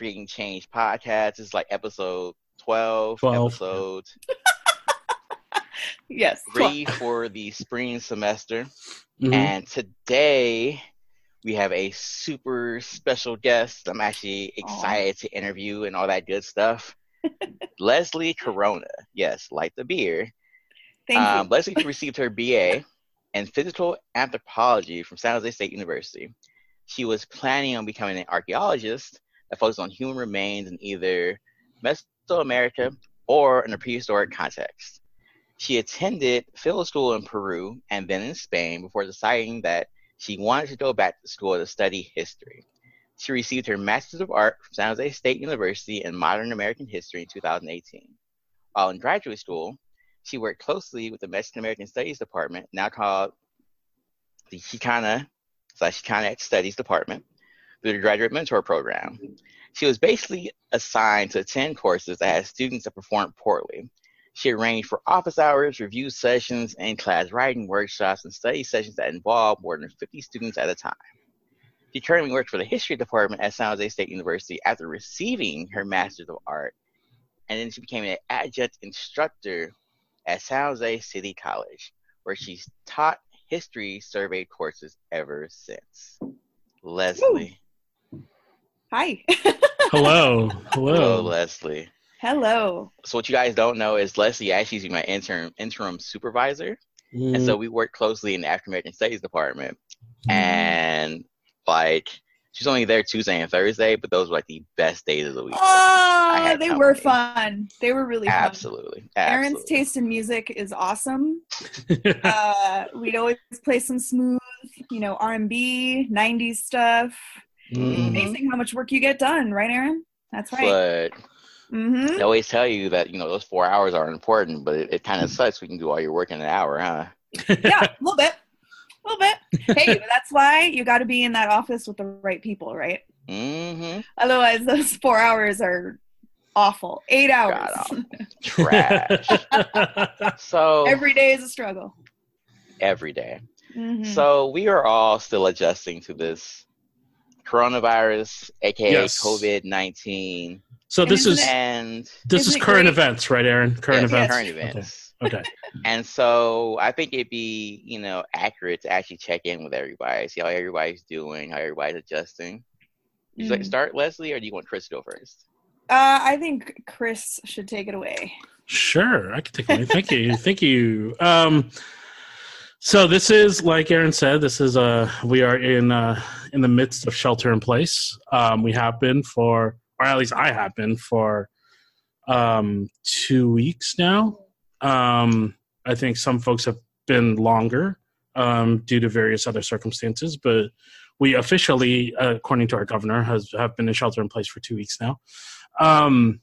Creating Change podcast. This is like episode 12, 12. episode Yes. three for the spring semester. Mhm. And today we have a super special guest. I'm actually excited to interview and all that good stuff. Leslie Corona. Yes, like the beer. Thank Um, you. Leslie received her BA in physical anthropology from San Jose State University. She was planning on becoming an archaeologist that focused on human remains in either Mesoamerica or in a prehistoric context. She attended film school in Peru and then in Spain before deciding that she wanted to go back to school to study history. She received her Master's of Art from San Jose State University in Modern American History in 2018. While in graduate school, she worked closely with the Mexican American Studies Department, now called the Chicana slash Chicana Studies Department, through the Graduate Mentor Program. She was basically assigned to attend courses that had students that performed poorly. She arranged for office hours, review sessions, and class writing workshops and study sessions that involved more than 50 students at a time. She currently works for the History Department at San Jose State University after receiving her Master's of Art, and then she became an adjunct instructor at San Jose City College, where she's taught history survey courses ever since. Leslie. Hi. Hello. Hello, Hello. Leslie. Hello. So what you guys don't know is Leslie actually is my interim interim supervisor, and so we work closely in the African American Studies department. And like she's only there Tuesday and Thursday, but those were like the best days of the week. Oh, they were company. fun. They were really fun. Absolutely. Aaron's taste in music is awesome. Uh, we'd always play some smooth, you know, R&B, 90s stuff. Mhm. Amazing how much work you get done, right, Aaron? That's right. But hmm they always tell you that you know those four hours are important, but it, it kind of sucks. We can do all your work in an hour, huh? Yeah, a little bit. A little bit. Hey, that's why you got to be in that office with the right people, right? Mm-hmm. Otherwise, those four hours are awful. Eight hours. God. Trash. so Every day is a struggle. every day. Mhm. So we are all still adjusting to this coronavirus, aka Yes. COVID nineteen, so this Isn't is it- and this isn't is it current great? events, right, Aaron? Current yes, events. current events. Okay. okay. And so I think it'd be, you know, accurate to actually check in with everybody, see how everybody's doing, how everybody's adjusting. Would you like Mm. start, Leslie, or do you want Chris to go first? Uh, I think Chris should take it away. Sure, I can take it. away. Thank you, thank you. Um, so this is like Aaron said. This is uh we are in uh in the midst of shelter in place. Um, we have been for, or at least I have been for, um, two weeks now. Um, I think some folks have been longer um, due to various other circumstances, but we officially, uh, according to our governor, has have been in shelter in place for two weeks now. Um,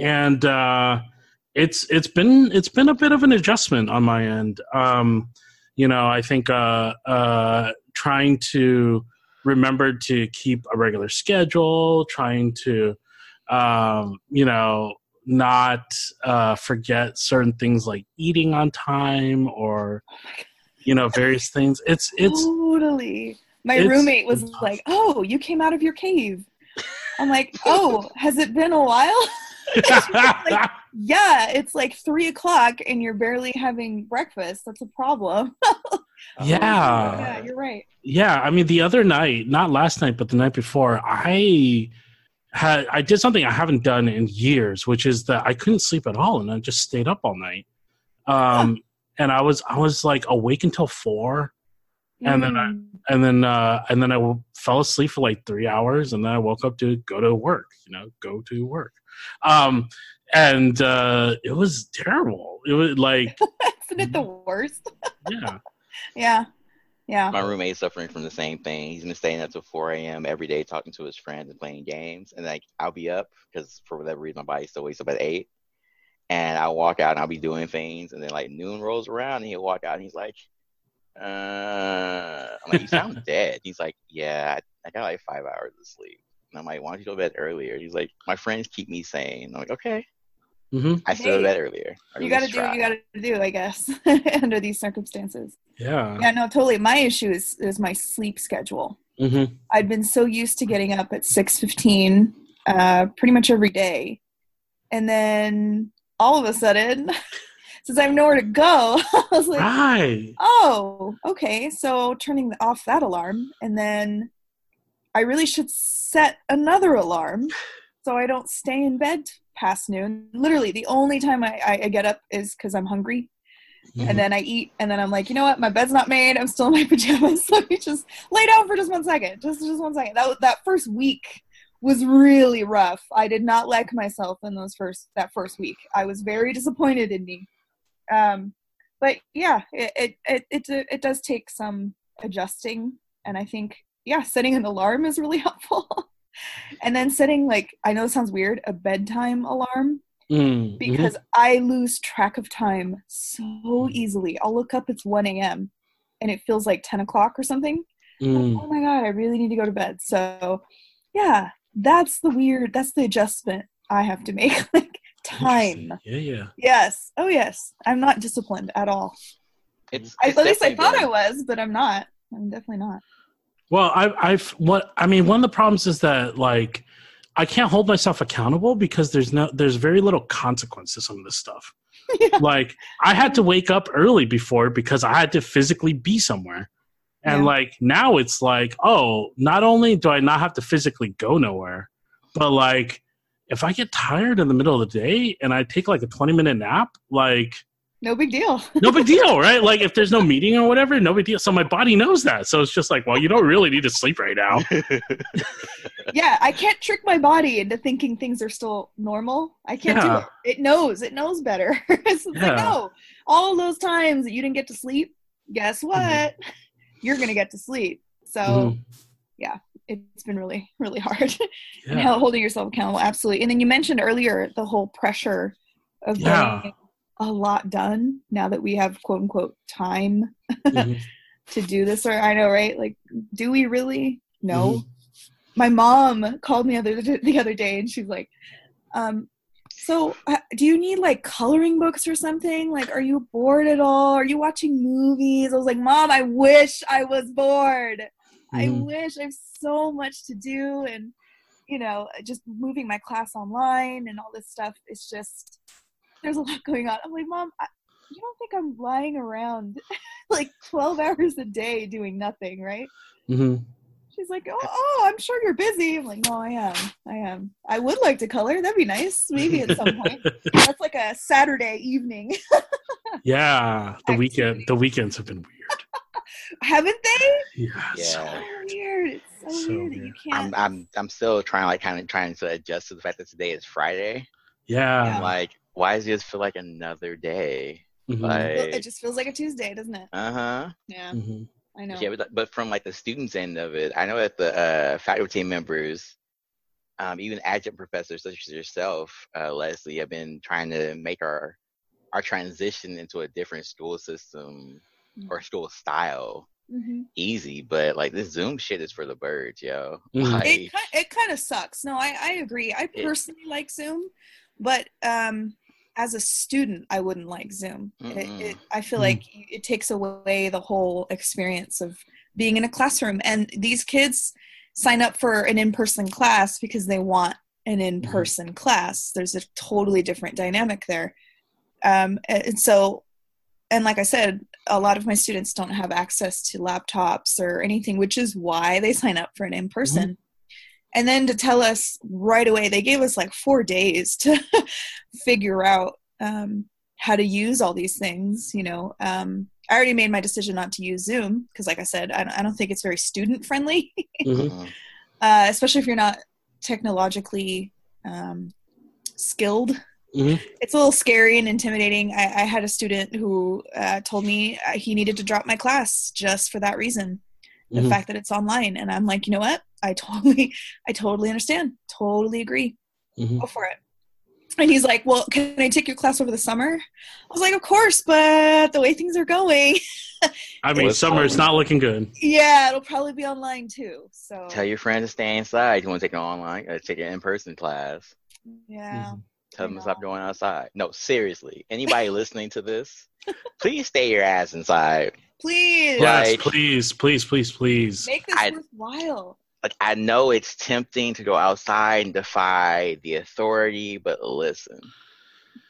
and uh, it's it's been it's been a bit of an adjustment on my end. Um, you know, I think uh, uh, trying to remember to keep a regular schedule, trying to um, you know not uh, forget certain things like eating on time or you know various things. It's it's totally. My it's- roommate was like, "Oh, you came out of your cave." I'm like, "Oh, has it been a while?" like, yeah, it's like three o'clock and you're barely having breakfast. That's a problem. Yeah. yeah, you're right. Yeah, I mean the other night, not last night, but the night before, I had I did something I haven't done in years, which is that I couldn't sleep at all, and I just stayed up all night. Um, and I was I was like awake until four, And then I- Mm. and then uh, and then I w- fell asleep for like three hours, and then I woke up to go to work. You know, go to work. Um, and uh, it was terrible. It was like, Isn't it the worst? yeah, Yeah, yeah. My roommate's suffering from the same thing. He's been staying up till 4 a.m. every day talking to his friends and playing games. And like I'll be up because for whatever reason my body still wakes up at eight. And I'll walk out and I'll be doing things. And then like noon rolls around and he'll walk out and he's like, uh I'm like, You sound dead. He's like, Yeah, I, I got like five hours of sleep. And I'm like, Why don't you go to bed earlier? He's like, My friends keep me sane. I'm like, Okay. hmm I still go to Hey, bed earlier. I You got to do what you got to do, I guess, under these circumstances. yeah, Yeah, no, totally. My issue is is my sleep schedule. hmm I'd been so used to getting up at 6:15 uh, pretty much every day. And then all of a sudden, since I have nowhere to go, I was like, Right. "Oh, okay." So turning off that alarm and then I really should set another alarm so I don't stay in bed past noon. Literally, the only time I, I, I get up is because I'm hungry Mhm. and then I eat, and then I'm like, you know what? My bed's not made. I'm still in my pajamas. Let me just lay down for just one second. Just just one second. That that first week was really rough. I did not like myself in those first that first week. I was very disappointed in me. Um, but yeah, it it it it, it does take some adjusting, and I think yeah, setting an alarm is really helpful. and then setting like I know it sounds weird, a bedtime alarm Mm, because I lose track of time so easily. I'll look up, it's 1 a.m., and it feels like 10 o'clock or something. Mm. Oh my God, I really need to go to bed. So, yeah, that's the weird, that's the adjustment I have to make. like, time. Yeah, yeah. Yes. Oh, yes. I'm not disciplined at all. It's, I, at least I thought been- I was, but I'm not. I'm definitely not. Well, I, I've what I mean. One of the problems is that like I can't hold myself accountable because there's no there's very little consequence to some of this stuff. Yeah. Like I had to wake up early before because I had to physically be somewhere, and Yeah. like now it's like oh, not only do I not have to physically go nowhere, but like if I get tired in the middle of the day and I take like a twenty minute nap, like No big deal. no big deal, right? Like if there's no meeting or whatever, no big deal. So my body knows that. So it's just like, well, you don't really need to sleep right now. yeah, I can't trick my body into thinking things are still normal. I can't do it. It knows. It knows better. it's like, Yeah. all those times that you didn't get to sleep, guess what? You're going to get to sleep. So Mhm. it's been really, really hard. and Yeah. how holding yourself accountable, absolutely. And then you mentioned earlier the whole pressure of Yeah. getting a lot done now that we have quote unquote time Mhm. to do this. Or I know, right? Like, do we really? No. Mhm. my mom called me other the other day and she's like um so uh, do you need like coloring books or something like are you bored at all are you watching movies i was like mom i wish i was bored i Mhm. wish i have so much to do and you know just moving my class online and all this stuff it's just there's a lot going on i'm like mom I, you don't think i'm lying around like 12 hours a day doing nothing right Mhm. She's like, oh, oh, I'm sure you're busy. I'm like, no, I am. I am. I would like to color. That'd be nice. Maybe at some point. That's like a Saturday evening. yeah, the weekend. The weekends have been weird. Haven't they? Yeah. Yeah. So weird. weird. It's so, So weird that you can't. I'm I'm I'm still trying like kind of trying to adjust to the fact that today is Friday. Yeah. I'm like, why does this feel like another day? Mhm. Well, it just feels like a Tuesday, doesn't it? uh huh. Yeah, Mhm. I know. Yeah, but, but from like the students end of it, I know that the uh, faculty members, um, even adjunct professors such as yourself, uh, Leslie, have been trying to make our our transition into a different school system or school style hmm easy. But like this Zoom shit is for the birds, yo. Mhm. Like, It it kind of sucks. No, I I agree. I It- personally like Zoom, but um, as a student, I wouldn't like Zoom. It, it, I feel Mm. like it takes away the whole experience of being in a classroom. And these kids sign up for an in-person class because they want an in-person class. There's a totally different dynamic there. Um, and and so, and like I said, a lot of my students don't have access to laptops or anything, which is why they sign up for an in-person. And then to tell us right away, they gave us like four days to figure out um, how to use all these things. You know, um, I already made my decision not to use Zoom because, like I said, I don't, I don't think it's very student friendly, Mhm. mhm. uh, especially if you're not technologically um, skilled. Mhm. It's a little scary and intimidating. I, I had a student who uh, told me uh, he needed to drop my class just for that reason the Mhm. fact that it's online and i'm like you know what i totally i totally understand totally agree Mhm. go for it and he's like well can i take your class over the summer i was like of course but the way things are going I mean, summer summer's not looking good. yeah it'll probably be online too so Tell your friends to stay inside. You want to take an online, uh, take an in-person class. yeah Mhm. Tell them to stop going outside. No, seriously. Anybody listening to this, please stay your ass inside. Please Yes, Like- please, please, please, please. make this I- worthwhile. like I know it's tempting to go outside and defy the authority, but listen,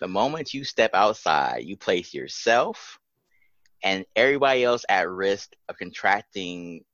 the moment you step outside, you place yourself and everybody else at risk of contracting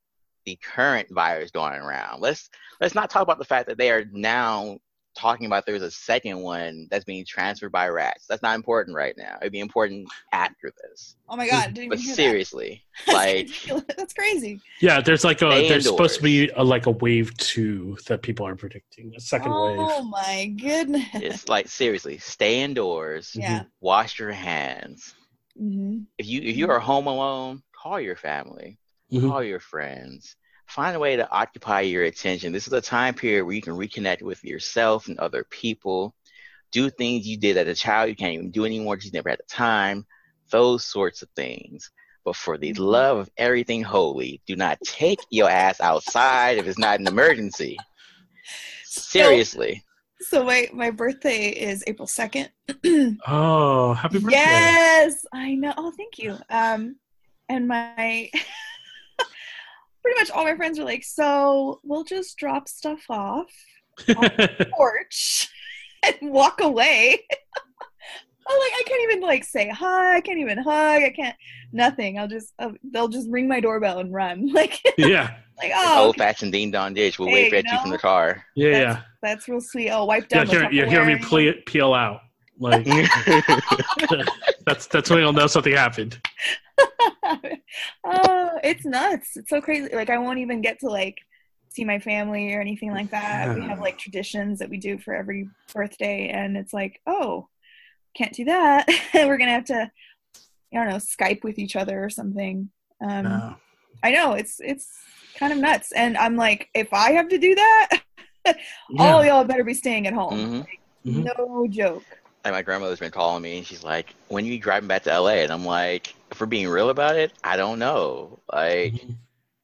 the current virus going around. Let's let's not talk about the fact that they are now talking about there's a second one that's being transferred by rats. That's not important right now. It'd be important after this. Oh my god! Didn't But even seriously, that. like that's crazy. Yeah, there's like a Stay there's supposed to be a, like a wave two that people aren't predicting, a second Oh wave. Oh my goodness! it's like seriously, stay indoors. Yeah. Wash your hands. hmm if you if you are home alone, call your family, Mhm. call your friends. Find a way to occupy your attention. This is a time period where you can reconnect with yourself and other people. Do things you did as a child you can't even do anymore because you never had the time. Those sorts of things. But for the love of everything holy, do not take your ass outside if it's not an emergency. Seriously. So my my birthday is April second. Oh, happy birthday! Yes, I know. Oh, thank you. Um, and my pretty much all my friends are like, so we'll just drop stuff off porch and walk away. I'm like, I can't even like say hi. I can't even hug. I can't nothing. I'll just uh, they'll just ring my doorbell and run. Like yeah, like oh, Old fashioned ding dong ditch. We'll Hey, wave at you you from the car. yeah, That's- yeah. that's real sweet. Oh, wipe You down. hear, the you hear me Tupperware. peel out. Like that's that's when you'll know something happened. oh, it's nuts. It's so crazy. Like I won't even get to like see my family or anything like that. We have like traditions that we do for every birthday and it's like, oh, can't do that. We're gonna have to I don't know, Skype with each other or something. Um No. I know, it's it's kind of nuts. And I'm like, if I have to do that, Yeah. all y'all better be staying at home. hmm Mhm. No joke. Like my grandmother's been calling me and she's like, "When are you driving back to LA?" And I'm like, "If we're being real about it, I don't know. Like, Mhm.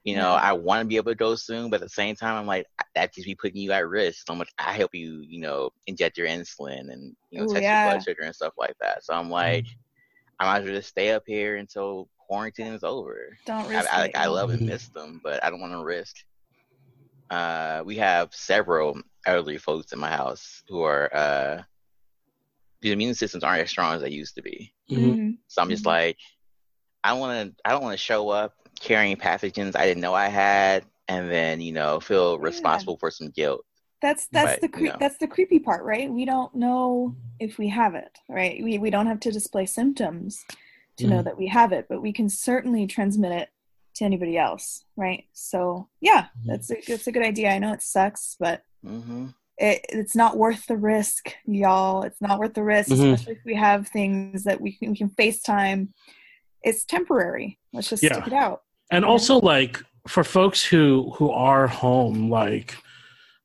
you know, I want to be able to go soon, but at the same time, I'm like, that just be putting you at risk. So I'm like, I help you, you know, inject your insulin and you know, Ooh, test yeah. your blood sugar and stuff like that. So I'm like, I might as well just stay up here until quarantine is over. Don't I, risk I, it. like, I love and Mhm. miss them, but I don't want to risk. Uh, we have several elderly folks in my house who are uh, the immune systems aren't as strong as they used to be. Mhm. Mhm. So I'm just Mhm. like, I want to, I don't want to show up carrying pathogens I didn't know I had, and then you know feel Yeah. responsible for some guilt. That's that's But, the you know. that's the creepy part, right? We don't know if we have it, right? We we don't have to display symptoms to know Mhm. that we have it, but we can certainly transmit it to anybody else, right? So yeah, Mhm. that's a that's a good idea. I know it sucks, but hmm it, it's not worth the risk, y'all. It's not worth the risk, Mhm. especially if we have things that we can we can FaceTime. It's temporary. Let's just Yeah. stick it out. and Yeah. also like for folks who who are home like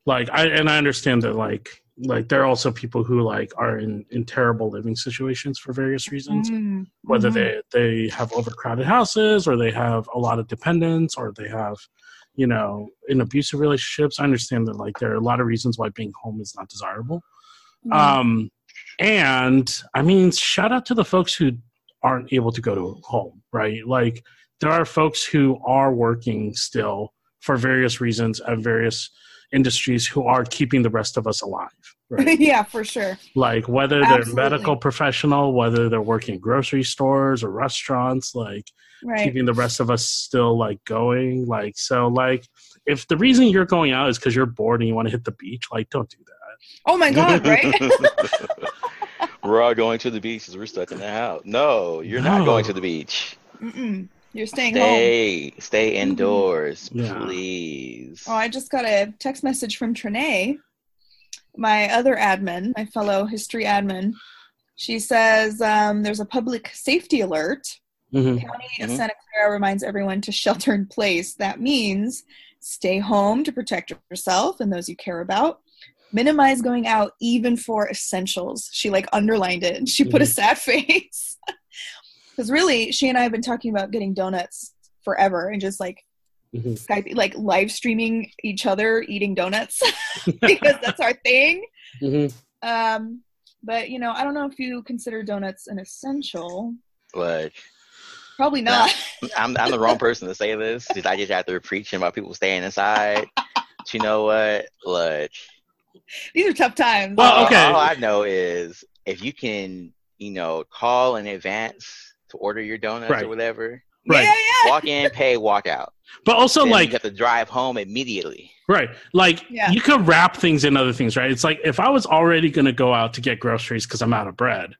like i and i understand that like like there are also people who like are in in terrible living situations for various reasons Mm, whether mhm. they they have overcrowded houses or they have a lot of dependents or they have you know in abusive relationships i understand that like there are a lot of reasons why being home is not desirable Mhm. um and i mean shout out to the folks who aren't able to go to home right like there are folks who are working still for various reasons at various industries who are keeping the rest of us alive right yeah, for sure. like whether they're Absolutely. medical professional whether they're working grocery stores or restaurants like Right. keeping the rest of us still like going like so like if the reason you're going out is because you're bored and you want to hit the beach like don't do that Oh my god, right? we're all going to the beach because we're stuck in the house. No, you're not going to the beach. Mm-mm. You're staying home. Stay, stay indoors, Yeah. please. Oh, I just got a text message from Trinae, my other admin, my fellow history admin. She says um, there's a public safety alert. Mhm. County of Mhm. Santa Clara reminds everyone to shelter in place. That means stay home to protect yourself and those you care about. Minimize going out even for essentials. She like underlined it and she put a Mhm. sad face. Because really, she and I have been talking about getting donuts forever and just like Mhm. Skype, like live streaming each other eating donuts because that's our thing. Mhm. Um, but you know, I don't know if you consider donuts an essential. Like, Probably not. Now, I'm I'm the wrong person to say this because I just have to preaching about people staying inside. but you know what? Look, These are tough times. Well, all- okay. All I know is if you can, you know, call in advance to order your donuts Right. or whatever, Right. Yeah, yeah. walk in, pay, walk out. But also, Then like, you have to drive home immediately. Right. Like Yeah. you could wrap things in other things, right? It's like if I was already going to go out to get groceries because I'm out of bread,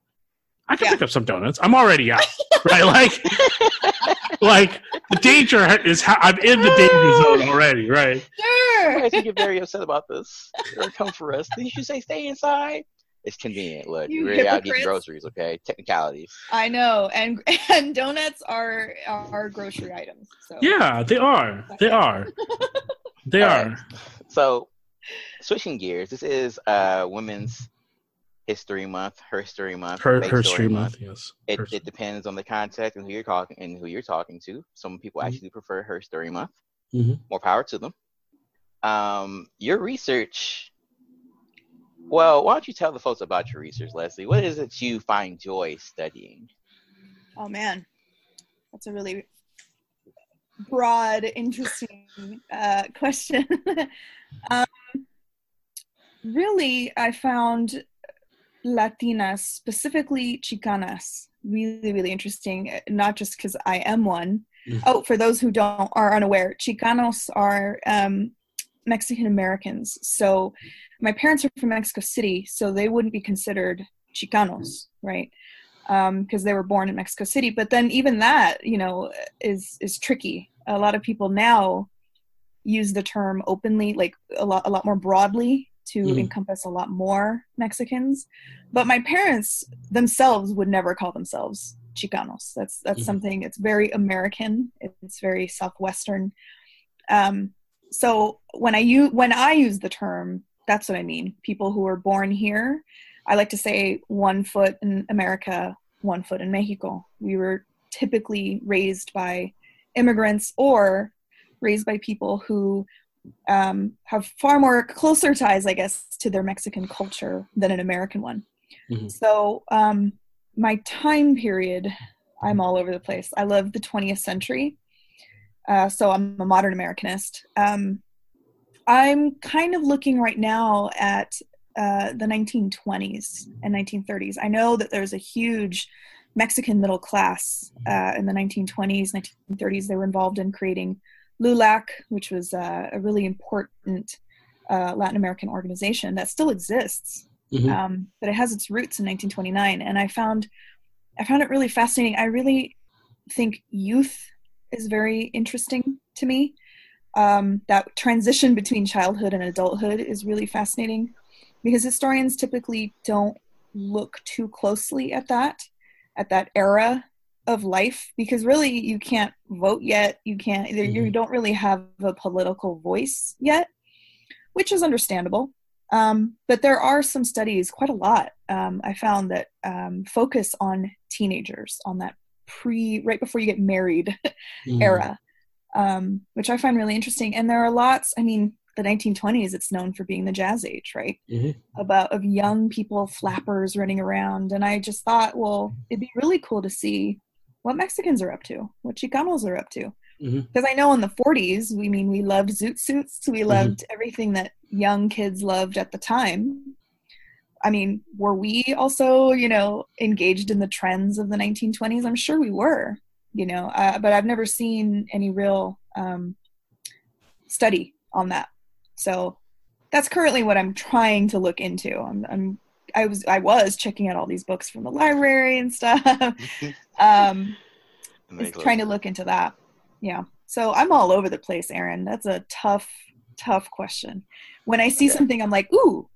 I could Yeah. pick up some donuts. I'm already out, right? Like, like the danger is ha- I'm in the danger zone already, right? Sure. I think you're very upset about this. You're come for us. Didn't you say stay inside? It's convenient. Look, You you really out to get groceries, okay? Technicalities. I know, and and donuts are are grocery items. So Yeah, they are. They are. They All are. right. So, switching gears, this is uh Women's History Month, her History Month, Her Fake her Story stream month, yes. It, Her- it depends on the context and who you're talking and who you're talking to. Some people Mhm. actually prefer Her Story Month. Mhm. More power to them. Um, your research. Well, why don't you tell the folks about your research, Leslie? What is it you find joy studying? Oh man, that's a really broad, interesting uh, question. um, really, I found Latinas, specifically Chicanas, really, really interesting. uh, Not just because I am one. Mhm. Oh, for those who don't are unaware, Chicanos are um, Mexican Americans. So my parents are from Mexico City, so they wouldn't be considered Chicanos, right? because they were born in Mexico City. But then even that, you know, is is tricky. A lot of people now use the term openly, like a lot a lot more broadly to Mhm. encompass a lot more Mexicans. But my parents themselves would never call themselves Chicanos. That's that's Mhm. something. It's very American. It's very southwestern. Um, so when I use when I use the term, that's what I mean. People who are born here I like to say one foot in America, one foot in Mexico. We were typically raised by immigrants or raised by people who um, have far more closer ties, I guess, to their Mexican culture than an American one. Mhm. So, um, my time period, I'm all over the place. I love the 20th century. Uh, so, I'm a modern Americanist. Um, I'm kind of looking right now at uh, the 1920s and 1930s. I know that there's a huge Mexican middle class uh, in the 1920s, 1930s. They were involved in creating LULAC, which was uh, a really important uh, Latin American organization that still exists, Mhm. um, but it has its roots in 1929. And I found, I found it really fascinating. I really think youth is very interesting to me. Um, that transition between childhood and adulthood is really fascinating because historians typically don't look too closely at that at that era of life because really you can't vote yet you can't you Mhm. don't really have a political voice yet which is understandable um, but there are some studies quite a lot um, i found that um, focus on teenagers on that pre right before you get married Mhm. era, um, which I find really interesting. And there are lots. I mean, the 1920s, it's known for being the jazz age, right? Mhm. About of young people, flappers running around, and I just thought, well, it'd be really cool to see what Mexicans are up to, what Chicanos are up to. Because I know in the 40s, we mean we loved zoot suits, we loved everything that young kids loved at the time. I mean, were we also, you know, engaged in the trends of the 1920s? I'm sure we were, you know, uh, but I've never seen any real um, study on that. So that's currently what I'm trying to look into. I'm, I'm I was I was checking out all these books from the library and stuff. um, Very is close. trying to look into that. Yeah. So I'm all over the place, Aaron. That's a tough, tough question. When I see Okay. something, I'm like, ooh,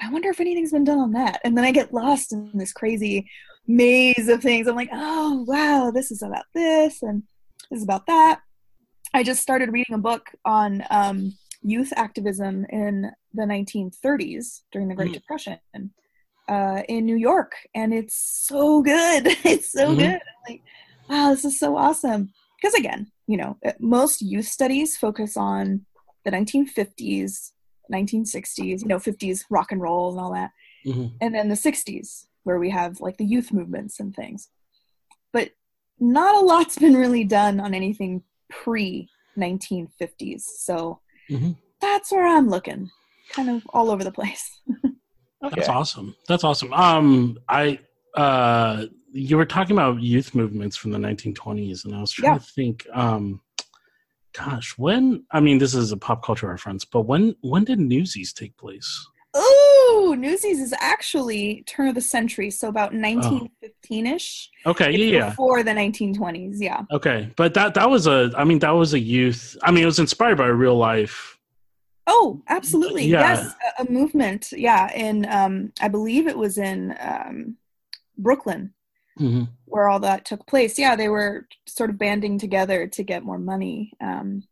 I wonder if anything's been done on that. And then I get lost in this crazy maze of things. I'm like, oh, wow, this is about this and this is about that. I just started reading a book on um, youth activism in the 1930s during the Great Mm. Depression uh, in New York. And it's so good. It's so Mhm. good. I'm like, wow, this is so awesome. Because again, you know, most youth studies focus on the 1950s, 1960s, you know, 50s rock and roll and all that, Mhm. and then the 60s, where we have like the youth movements and things. But not a lot's been really done on anything pre 1950s. So Mhm. that's where I'm looking, kind of all over the place. Okay. That's awesome. That's awesome. Um, I uh, you were talking about youth movements from the 1920s, and I was trying Yeah. to think. Um, gosh, when? I mean, this is a pop culture reference, but when when did Newsies take place? Oh, Newsies is actually turn of the century, so about 1915ish. Okay, It's yeah, yeah. Before the 1920s, yeah. Okay, but that that was a. I mean, that was a youth. I mean, it was inspired by real life. Oh, absolutely. Yeah. Yes, a, a movement. Yeah, in um, I believe it was in um, Brooklyn Mhm. where all that took place. Yeah, they were sort of banding together to get more money. Um,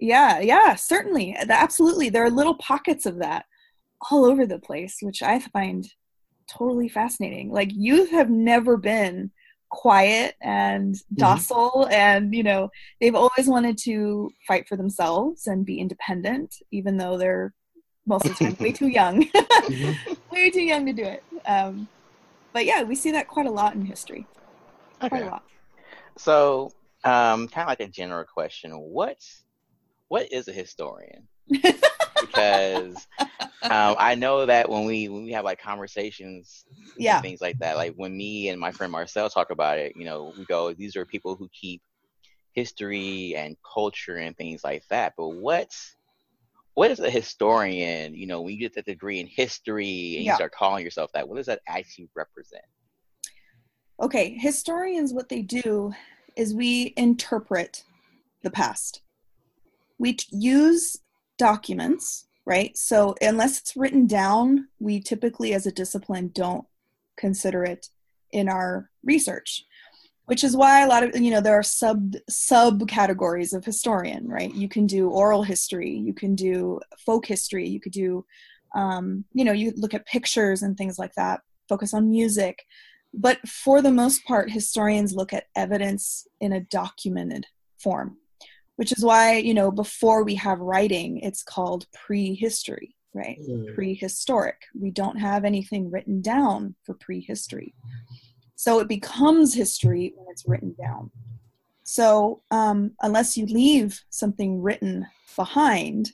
yeah, yeah, certainly, absolutely. There are little pockets of that all over the place, which I find totally fascinating. Like youth have never been quiet and docile and you know they've always wanted to fight for themselves and be independent even though they're most of the time way too young Mhm. way too young to do it um, but yeah we see that quite a lot in history quite Okay. a lot So, um, kind of like a general question: what what is a historian? because um, I know that when we when we have like conversations, and yeah things like that. Like when me and my friend Marcel talk about it, you know, we go, these are people who keep history and culture and things like that. But what what is a historian? You know, when you get that degree in history and Yeah. you start calling yourself that, what does that actually represent? okay historians what they do is we interpret the past we t- use documents right so unless it's written down we typically as a discipline don't consider it in our research which is why a lot of you know there are sub subcategories of historian right? You can do oral history you can do folk history you could do um, you know you look at pictures and things like that focus on music. But for the most part historians look at evidence in a documented form which is why you know before we have writing it's called prehistory right? Prehistoric. We don't have anything written down for prehistory so it becomes history when it's written down. So um, unless you leave something written behind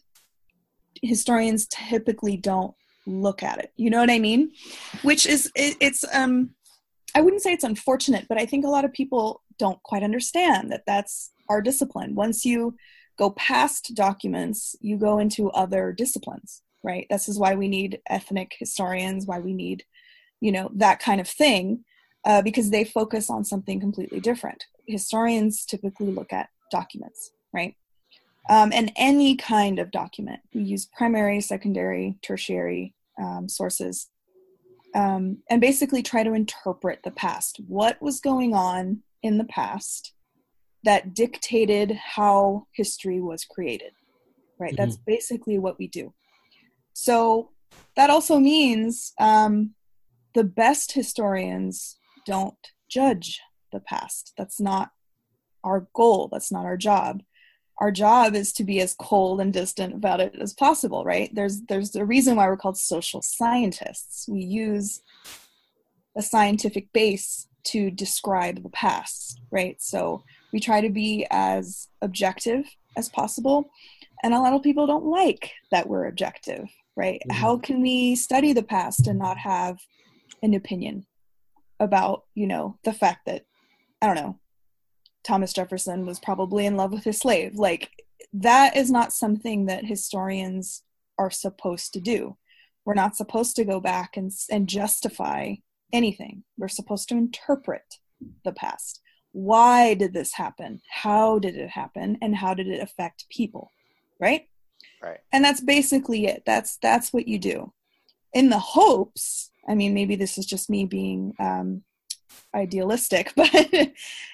historians typically don't look at it. You know what i mean? Which is it, it's um i wouldn't say it's unfortunate but i think a lot of people don't quite understand that that's our discipline. Once you go past documents you go into other disciplines right? This is why we need ethnic historians why we need you know that kind of thing uh, because they focus on something completely different. Historians typically look at documents right? Um, and any kind of document we use primary secondary tertiary um, sources um, and basically try to interpret the past. What was going on in the past that dictated how history was created right? That's basically what we do. So that also means um, the best historians don't judge the past. That's not our goal. That's not our job. Our job is to be as cold and distant about it as possible right? There's there's a reason why we're called social scientists. We use a scientific base to describe the past right? So we try to be as objective as possible. And a lot of people don't like that we're objective right? Mhm. how can we study the past and not have an opinion about you know the fact that i don't know thomas jefferson was probably in love with his slave. Like that is not something that historians are supposed to do. We're not supposed to go back and, and justify anything. We're supposed to interpret the past. Why did this happen? How did it happen? And how did it affect people? Right? Right. and that's basically it. That's that's what you do. In the hopes i mean maybe this is just me being um, idealistic but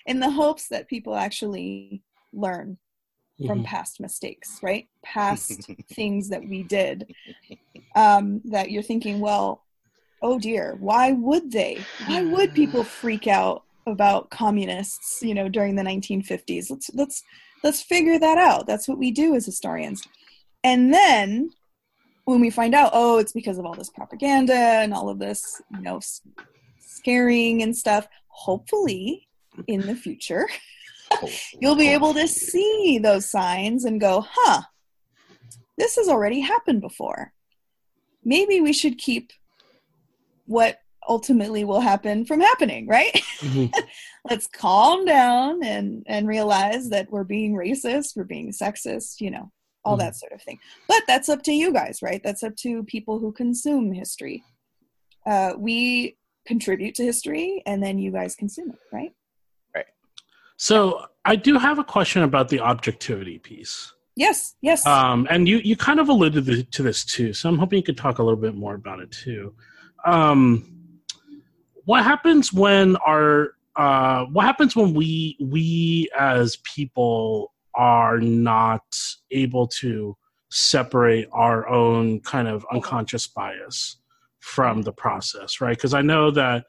in the hopes that people actually learn from Mhm. past mistakes right? Past things that we did um, that you're thinking well oh dear why would they? Why would people freak out about communists you know during the 1950s let's let's let's figure that out. That's what we do as historians. And then when we find out oh it's because of all this propaganda and all of this you know scaring and stuff hopefully in the future, you'll be able to see those signs and go, huh, this has already happened before. Maybe we should keep what ultimately will happen from happening, right? Mhm. Let's calm down and and realize that we're being racist, we're being sexist, you know, all Mhm. that sort of thing. But that's up to you guys, right? That's up to people who consume history. Uh, we contribute to history, and then you guys consume it, right? Right. So I do have a question about the objectivity piece. Yes, yes. Um, and you, you kind of alluded to- to this too, so I'm hoping you could talk a little bit more about it too. Um, what happens when our uh, what happens when we we as people are not able to separate our own kind of unconscious bias from the process, right? Because I know that,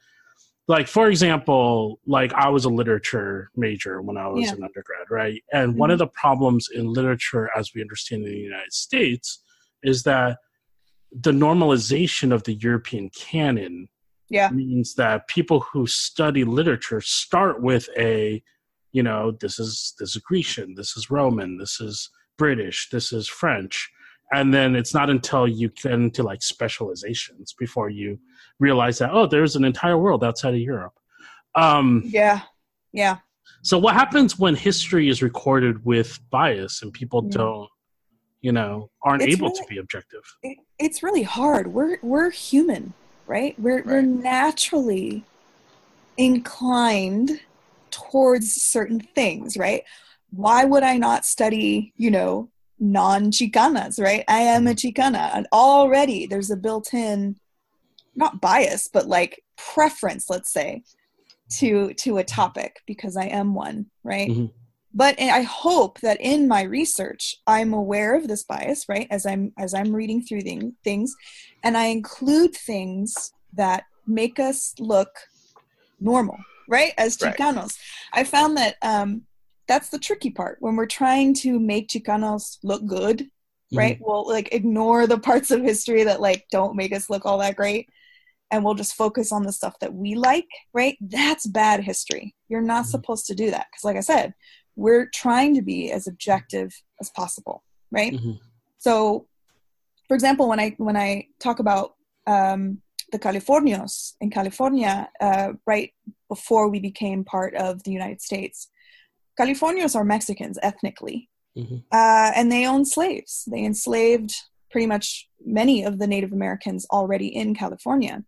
like for example, like I was a literature major when I was Yeah. an undergrad, right? And one of mm-hmm. the problems in literature, as we understand in the United States, is that the normalization of the European canon yeah, means that people who study literature start with a you know this is this is grecian this is roman this is british this is french and then it's not until you get into like specializations before you realize that oh there's an entire world outside of europe um yeah, yeah. so what happens when history is recorded with bias and people Yeah. don't you know aren't It's able to be objective It, it's really hard. We're we're human, right? We're we're naturally inclined towards certain things, right? Why would I not study, you know, non-chicanas, right? I am a chicana, and already there's a built-in, not bias, but like preference, let's say, to to a topic because I am one, right? Mhm. But I hope that in my research, I'm aware of this bias, right? As I'm as I'm reading through thing, things, and I include things that make us look normal, right? As Right. Chicanos, I found that um, that's the tricky part when we're trying to make Chicanos look good, right? We'll like ignore the parts of history that like don't make us look all that great, and we'll just focus on the stuff that we like, right? That's bad history. You're not Mhm. supposed to do that because, like I said, we're trying to be as objective as possible, right? Mhm. So, for example, when I when I talk about um, the Californios in California, uh, right before we became part of the United States, Californios are Mexicans ethnically, Mhm. uh, and they owned slaves. They enslaved pretty much many of the Native Americans already in California.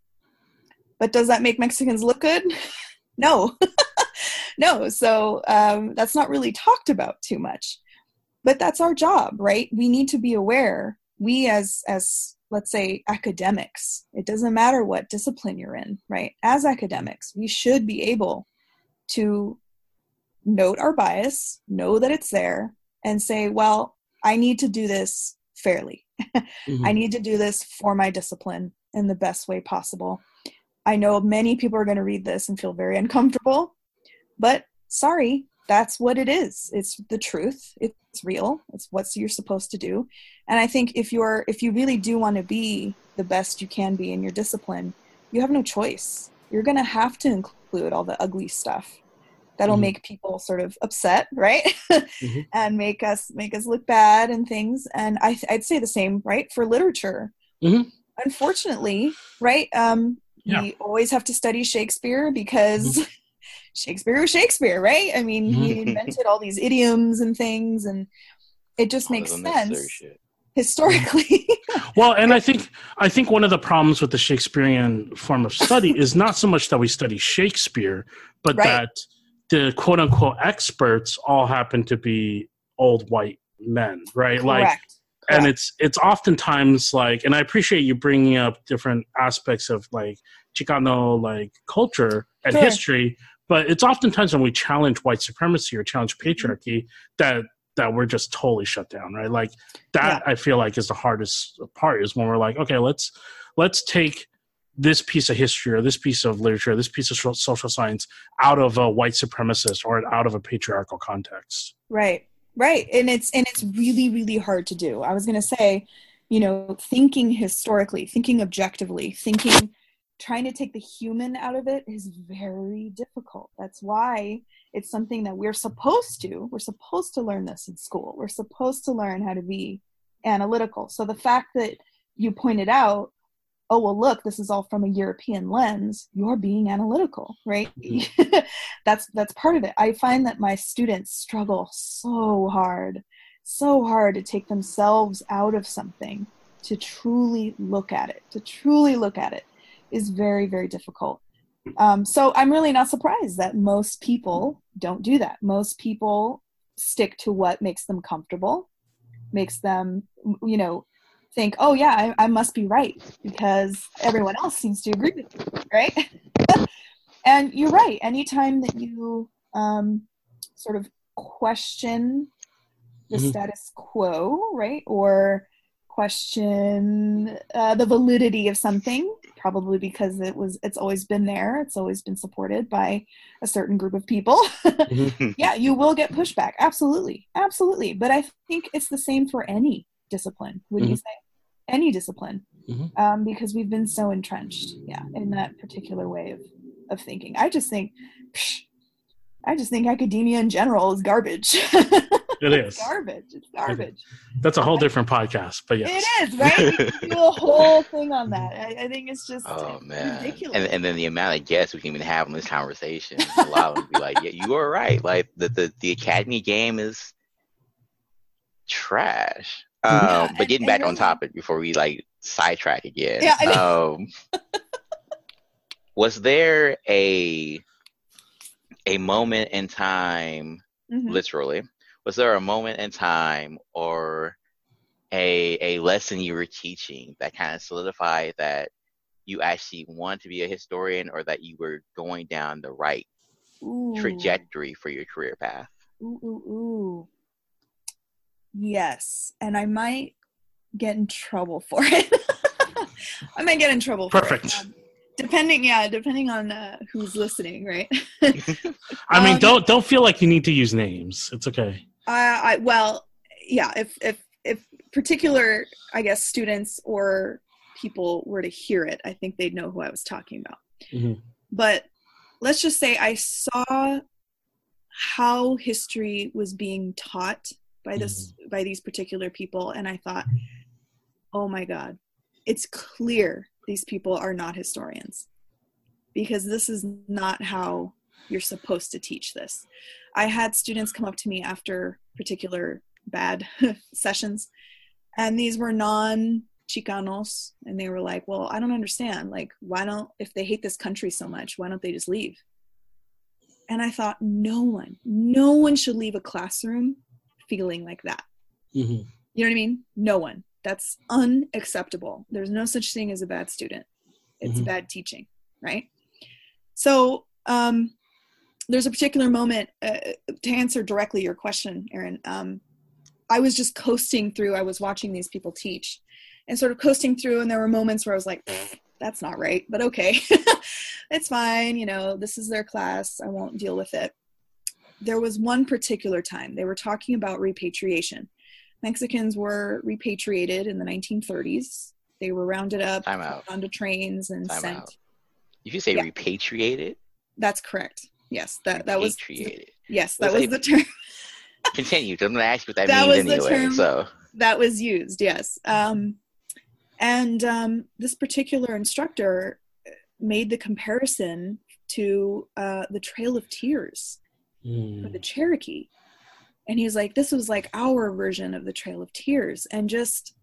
But does that make Mexicans look good? no, no. So um, that's not really talked about too much. But that's our job, right? We need to be aware. We as as let's say academics, it doesn't matter what discipline you're in, right? As academics, we should be able to note our bias, know that it's there, and say, well, I need to do this fairly. Mhm. I need to do this for my discipline in the best way possible. I know many people are going to read this and feel very uncomfortable, but sorry, that's what it is. It's the truth. It's real. It's what you're supposed to do. And I think if you're if you really do want to be the best you can be in your discipline, you have no choice. You're going to have to include all the ugly stuff that'll Mhm. make people sort of upset, right? Mhm. and make us make us look bad and things. And I I'd say the same, right, for literature. Mhm. Unfortunately, right? Um, Yeah. We always have to study Shakespeare because Shakespeare was Shakespeare, right? I mean, he Mhm. invented all these idioms and things, and it just All makes sense historically. Well, and I think I think one of the problems with the Shakespearean form of study is not so much that we study Shakespeare, but Right. that the quote unquote experts all happen to be old white men, right? Like Correct. and it's it's oftentimes like and i appreciate you bringing up different aspects of like chicano like culture and Sure. history but it's oftentimes when we challenge white supremacy or challenge Mm-hmm. patriarchy that that we're just totally shut down right like that i feel like is the hardest part is when we're like okay let's let's take this piece of history or this piece of literature this piece of social science out of a white supremacist or out of a patriarchal context Right. Right. And it's and it's really really hard to do. I was going to say, you know, thinking historically, thinking objectively, thinking trying to take the human out of it is very difficult. That's why it's something that we're supposed to. We're supposed to learn this in school. We're supposed to learn how to be analytical. So the fact that you pointed out, oh well look, this is all from a European lens, you're being analytical, right? Mm-hmm. that's that's part of it. I find that my students struggle so hard, so hard to take themselves out of something to truly look at it, to truly look at it is very, very difficult. Um, so I'm really not surprised that most people don't do that. Most people stick to what makes them comfortable, makes them, you know, think, oh, yeah, I, I must be right because everyone else seems to agree with me, right? and you're right. Anytime that you um, sort of question the mm-hmm. status quo, right, or question uh, the validity of something probably because it was it's always been there it's always been supported by a certain group of people mm-hmm. yeah you will get pushback absolutely absolutely but i think it's the same for any discipline would mm-hmm. you say any discipline mm-hmm. um, because we've been so entrenched yeah in that particular way of of thinking i just think psh, i just think academia in general is garbage It is garbage. It's garbage. That's a whole different podcast, but yes, it is right. do a whole thing on that. I, I think it's just oh man, ridiculous. And, and then the amount of guests we can even have on this conversation, a lot of them be like, "Yeah, you are right. Like the the, the academy game is trash." Um, yeah, but getting and, back and on topic before we like sidetrack again. Yeah, um, was there a a moment in time, mm-hmm. literally, was there a moment in time or a a lesson you were teaching that kind of solidified that you actually wanted to be a historian or that you were going down the right ooh. trajectory for your career path? Ooh, ooh, ooh. Yes, and I might get in trouble for it. I might get in trouble. Perfect. Um, depending, yeah, depending on uh, who's listening, right? I mean, um, don't don't feel like you need to use names. It's okay. Uh, I well, yeah. If if if particular, I guess students or people were to hear it, I think they'd know who I was talking about. Mm-hmm. But let's just say I saw how history was being taught by this mm-hmm. by these particular people, and I thought, oh my god, it's clear these people are not historians because this is not how you're supposed to teach this. I had students come up to me after particular bad sessions, and these were non Chicanos, and they were like, Well, I don't understand. Like, why don't, if they hate this country so much, why don't they just leave? And I thought, no one, no one should leave a classroom feeling like that. Mm-hmm. You know what I mean? No one. That's unacceptable. There's no such thing as a bad student. It's mm-hmm. bad teaching, right? So um, there's a particular moment uh, to answer directly your question, Aaron. Um, I was just coasting through. I was watching these people teach, and sort of coasting through, and there were moments where I was like, "That's not right," but okay, it's fine. You know, this is their class. I won't deal with it. There was one particular time they were talking about repatriation. Mexicans were repatriated in the 1930s. They were rounded up onto trains and Time sent. Out. If you say yeah. repatriated, that's correct. Yes, that that was repatriated. yes, that was, was the term. continue. I'm going to ask you what that, that means anyway. Term so that was used. Yes, um, and um, this particular instructor made the comparison to uh, the Trail of Tears mm. for the Cherokee, and he's like, "This was like our version of the Trail of Tears," and just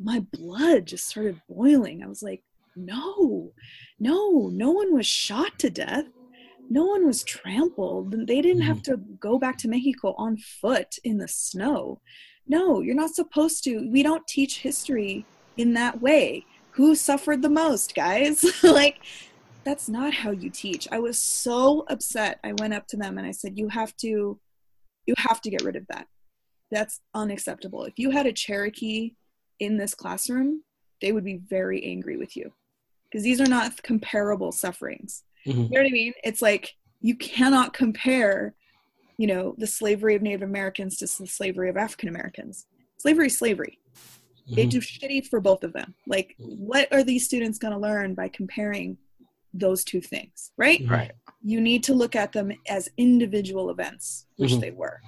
my blood just started boiling. I was like, "No, no, no one was shot to death." no one was trampled. They didn't have mm-hmm. to go back to Mexico on foot in the snow. No, you're not supposed to. We don't teach history in that way. Who suffered the most, guys? like, that's not how you teach. I was so upset. I went up to them and I said, "You have to, you have to get rid of that. That's unacceptable. If you had a Cherokee in this classroom, they would be very angry with you because these are not comparable sufferings. Mm-hmm. You know what I mean? It's like you cannot compare, you know, the slavery of Native Americans to the slavery of African Americans. Slavery slavery. Mm-hmm. They do shitty for both of them. Like, what are these students going to learn by comparing those two things, right? Right. You need to look at them as individual events, which Mhm. they were.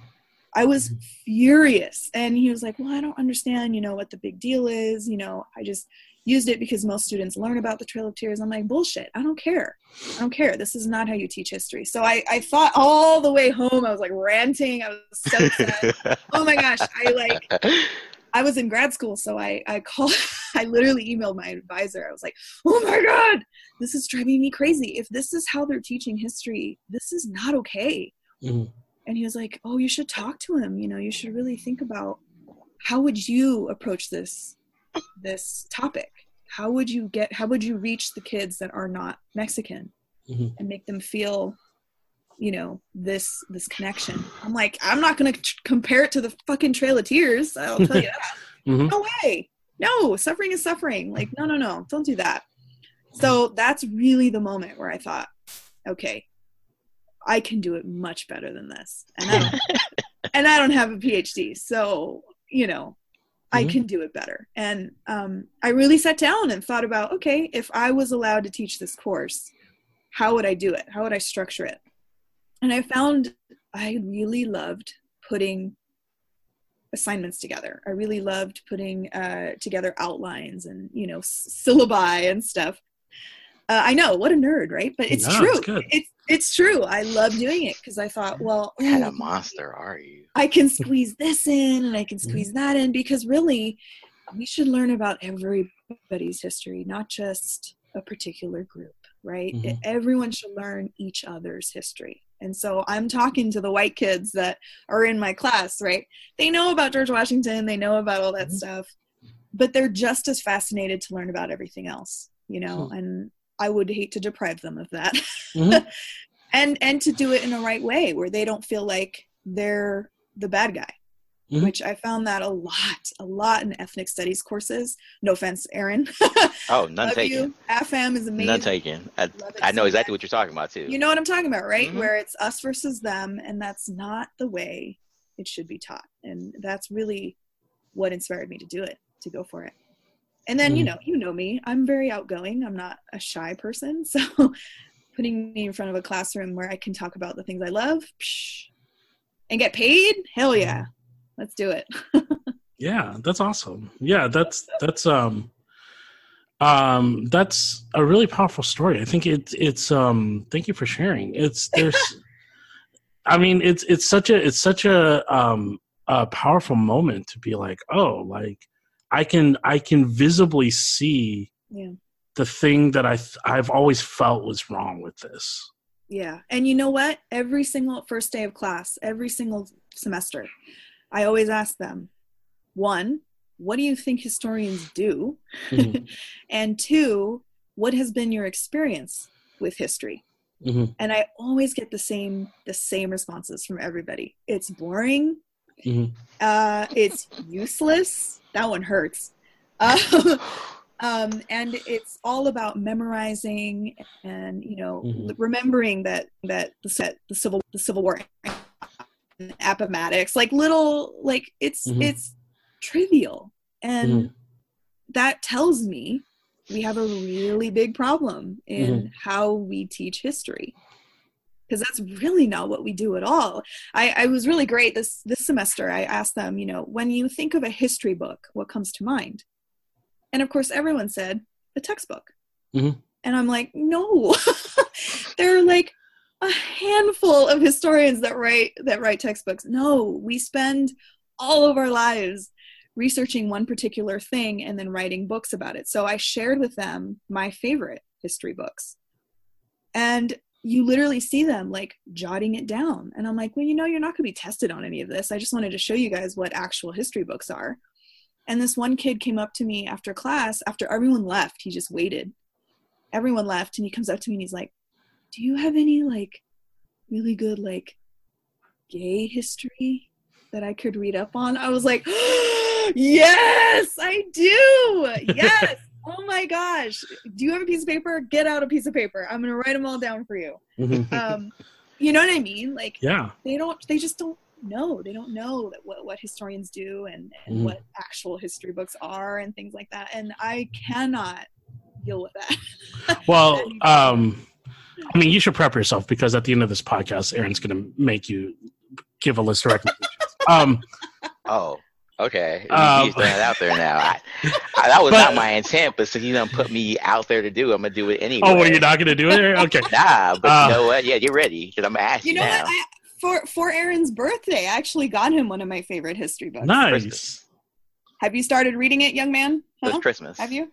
I was furious. And he was like, Well, I don't understand, you know, what the big deal is. You know, I just used it because most students learn about the Trail of Tears. I'm like, Bullshit. I don't care. I don't care. This is not how you teach history. So I, I thought all the way home, I was like ranting. I was so upset. oh my gosh. I like, I was in grad school, so I I called I literally emailed my advisor. I was like, "Oh my god, this is driving me crazy. If this is how they're teaching history, this is not okay." Mhm. And he was like, "Oh, you should talk to him. You know, you should really think about how would you approach this this topic? How would you get how would you reach the kids that are not Mexican Mhm. and make them feel you know this this connection. I'm like i'm not going to compare it to the fucking trail of tears. I'll tell you that. Mhm. no way. No suffering is suffering. Like no no no. Don't do that. So that's really the moment where i thought okay i can do it much better than this. And i don't, and I don't have a phd so you know i Mhm. can do it better. And um, i really sat down and thought about okay if i was allowed to teach this course how would i do it? How would i structure it and i found i really loved putting assignments together. I really loved putting uh, together outlines and you know s- syllabi and stuff. Uh, I know what a nerd, right? But it's No, true. it's. It's it's true. I love doing it because I thought, well, What kind ooh, of monster are you? I can squeeze this in and I can Mm-hmm. squeeze that in because really, we should learn about everybody's history, not just a particular group, right? Mhm. Everyone should learn each other's history. And so I'm talking to the white kids that are in my class, right? They know about George Washington, they know about all that Mhm. stuff, but they're just as fascinated to learn about everything else, you know? Hmm. And I would hate to deprive them of that. Mhm. and and to do it in a right way where they don't feel like they're the bad guy Mhm. which i found that a lot a lot in ethnic studies courses. No offense aaron Oh, none love taken. you afam is amazing. None taken. I, I know so exactly what you're talking about too. you know what i'm talking about right? Mhm. where it's us versus them and that's not the way it should be taught. And that's really what inspired me to do it to go for it. And then you Mhm. know you know me. I'm very outgoing. I'm not a shy person. So putting me in front of a classroom where i can talk about the things i love psh, and get paid? Hell yeah let's do it Yeah, that's awesome. Yeah, that's that's um um that's a really powerful story. I think it's it's um thank you for sharing. It's there's I mean it's it's such a it's such a um a powerful moment to be like, oh, like I can I can visibly see yeah the thing that I th- I've always felt was wrong with this. yeah and you know what every single first day of class every single semester i always ask them one what do you think historians do? Mhm, and two what has been your experience with history? Mhm, and i always get the same the same responses from everybody. It's boring. Mhm, uh it's useless. That one hurts. Um, um and it's all about memorizing and you know Mhm. remembering that that the set the civil the civil war appomattox like little like it's Mhm. it's trivial and Mhm. that tells me we have a really big problem in Mm-hmm. how we teach history because that's really not what we do at all I, I was really great this this semester i asked them you know when you think of a history book what comes to mind and of course everyone said a textbook Mhm. and i'm like no there are like a handful of historians that write that write textbooks. No we spend all of our lives researching one particular thing and then writing books about it. So i shared with them my favorite history books. And you literally see them like jotting it down. And i'm like well you know you're not going to be tested on any of this. I just wanted to show you guys what actual history books are. And this one kid came up to me after class after everyone left he just waited. Everyone left and he comes up to me and he's like do you have any like really good like gay history that i could read up on? I was like yes i do! Yes! Oh my gosh! Do you have a piece of paper? Get out a piece of paper. I'm gonna write them all down for you. Mhm. um you know what i mean? Like Yeah. they don't they just don't know. They don't know that what, what historians do and, and Mhm. what actual history books are and things like that and i cannot deal with that. Well, um, I mean, you should prep yourself because at the end of this podcast, Aaron's going to make you give a list of recommendations. um, Oh, okay. Um, He's throwing it out there now. I, I, that was But- not my intent, but since you don't put me out there to do, I'm gonna do it anyway. oh, well, you're not going to do it, Okay. Nah, but Uh, you know what? Yeah, you're ready because I'm gonna you, You know now. what? I, for for Aaron's birthday, I actually got him one of my favorite history books. Nice. Have you started reading it, young man? It was Christmas. Have you?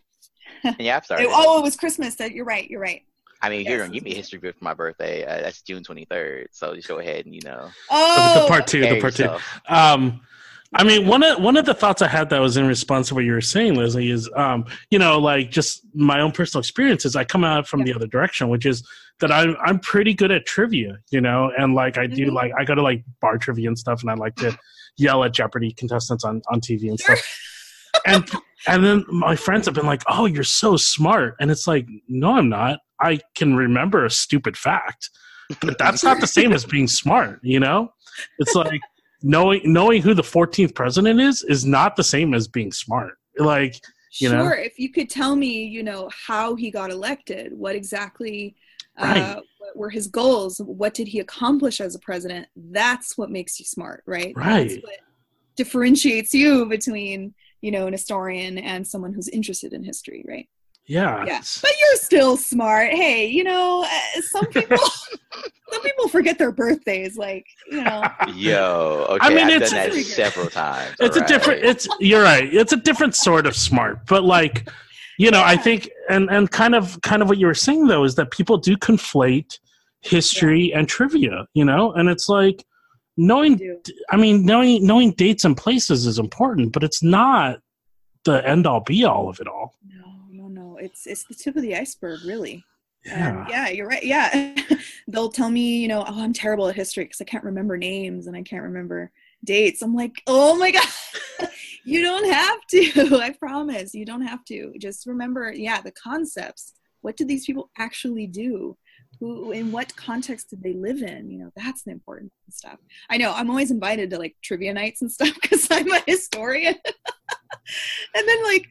Yeah, I've started. It- oh, it was Christmas. That you're right. You're right. I mean, if you're gonna give me a history book for my birthday, uh, that's June 23rd. So just go ahead and you know. Oh, the part two, the prepare part two. Um, I mean, one of one of the thoughts I had that was in response to what you were saying, Leslie, is um, you know, like just my own personal experiences. I come out from the other direction, which is that I'm I'm pretty good at trivia, you know, and like I do Mhm. like I go to like bar trivia and stuff, and I like to yell at Jeopardy contestants on on TV and Sure. stuff. And and then my friends have been like, "Oh, you're so smart," and it's like, "No, I'm not. I can remember a stupid fact, but that's not the same as being smart, you know." It's like knowing knowing who the 14th president is is not the same as being smart. Like, you sure. know? If you could tell me, you know, how he got elected, what exactly uh, Right. what were his goals, what did he accomplish as a president? That's what makes you smart, right? Right. That's what differentiates you between you know an historian and someone who's interested in history, right? yeah, Yeah, but you're still smart. Hey, you know, uh, some people some people forget their birthdays. Like, you know, Yo, okay. I mean, I've it's- done that Pretty several times. it's a different it's you're right it's a different sort of smart but like you know i think and and kind of kind of what you were saying though is that people do conflate history and trivia you know and it's like knowing do. i mean knowing knowing dates and places is important but it's not the end all be all of it all no, no, no. It's it's the tip of the iceberg, really. yeah yeah, you're right. Yeah. They'll tell me, you know, oh, I'm terrible at history because I can't remember names and I can't remember dates. I'm like, oh my God, you don't have to. I promise. You don't have to. Just remember, yeah, the concepts. What did these people actually do? Who, in what context did they live in? You know, that's the important stuff. I know I'm always invited to like trivia nights and stuff because I'm a historian. and then, like,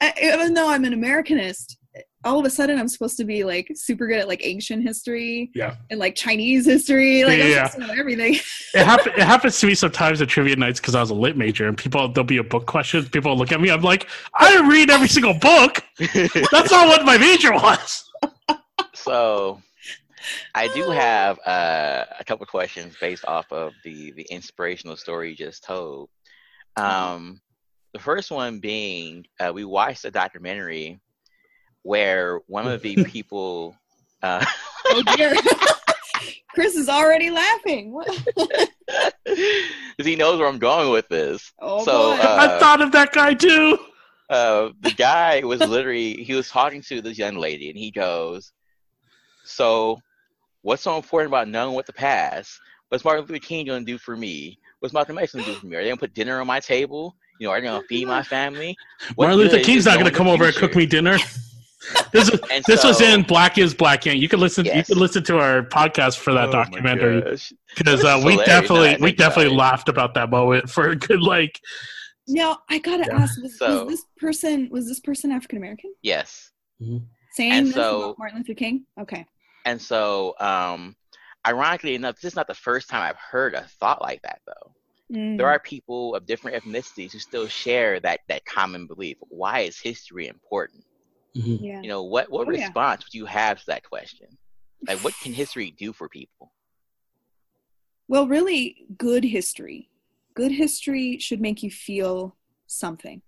I, even though I'm an Americanist, all of a sudden I'm supposed to be like super good at like ancient history yeah and like Chinese history. Like I'm Yeah. supposed to know everything. it, happen, it happens to me sometimes at trivia nights because I was a lit major, and people there'll be a book question. People look at me. I'm like, I didn't read every single book. That's not what my major was. so I do have uh, a couple of questions based off of the the inspirational story you just told. Um, the first one being, uh, we watched a documentary where one of the people. Uh, oh dear. Chris is already laughing. What? 'cause he knows where I'm going with this. Oh So, uh, I thought of that guy too. uh, the guy was literally he was talking to this young lady and he goes so what's so important about knowing what the past what's martin luther king going to do for me what's malcolm x going to do for me are they going to put dinner on my table you know are they going to feed my family What Martin Luther King's not going to come over and cook me dinner. This is And this was in Black Is Black Ain't. You can listen. You Yes. can listen to our podcast for that Oh documentary because uh, we definitely No, we definitely it. laughed about that moment for a good like. now I gotta Yeah. ask: was, So- was this person was this person African American? yes Saying And this so- about Martin Luther King? Okay. And so um ironically enough this is not the first time i've heard a thought like that though Mm. there are people of different ethnicities who still share that that common belief why is history important yeah. you know what what Oh, yeah. response would you have to that question like what can history do for people Well, really, good history. Good history should make you feel something.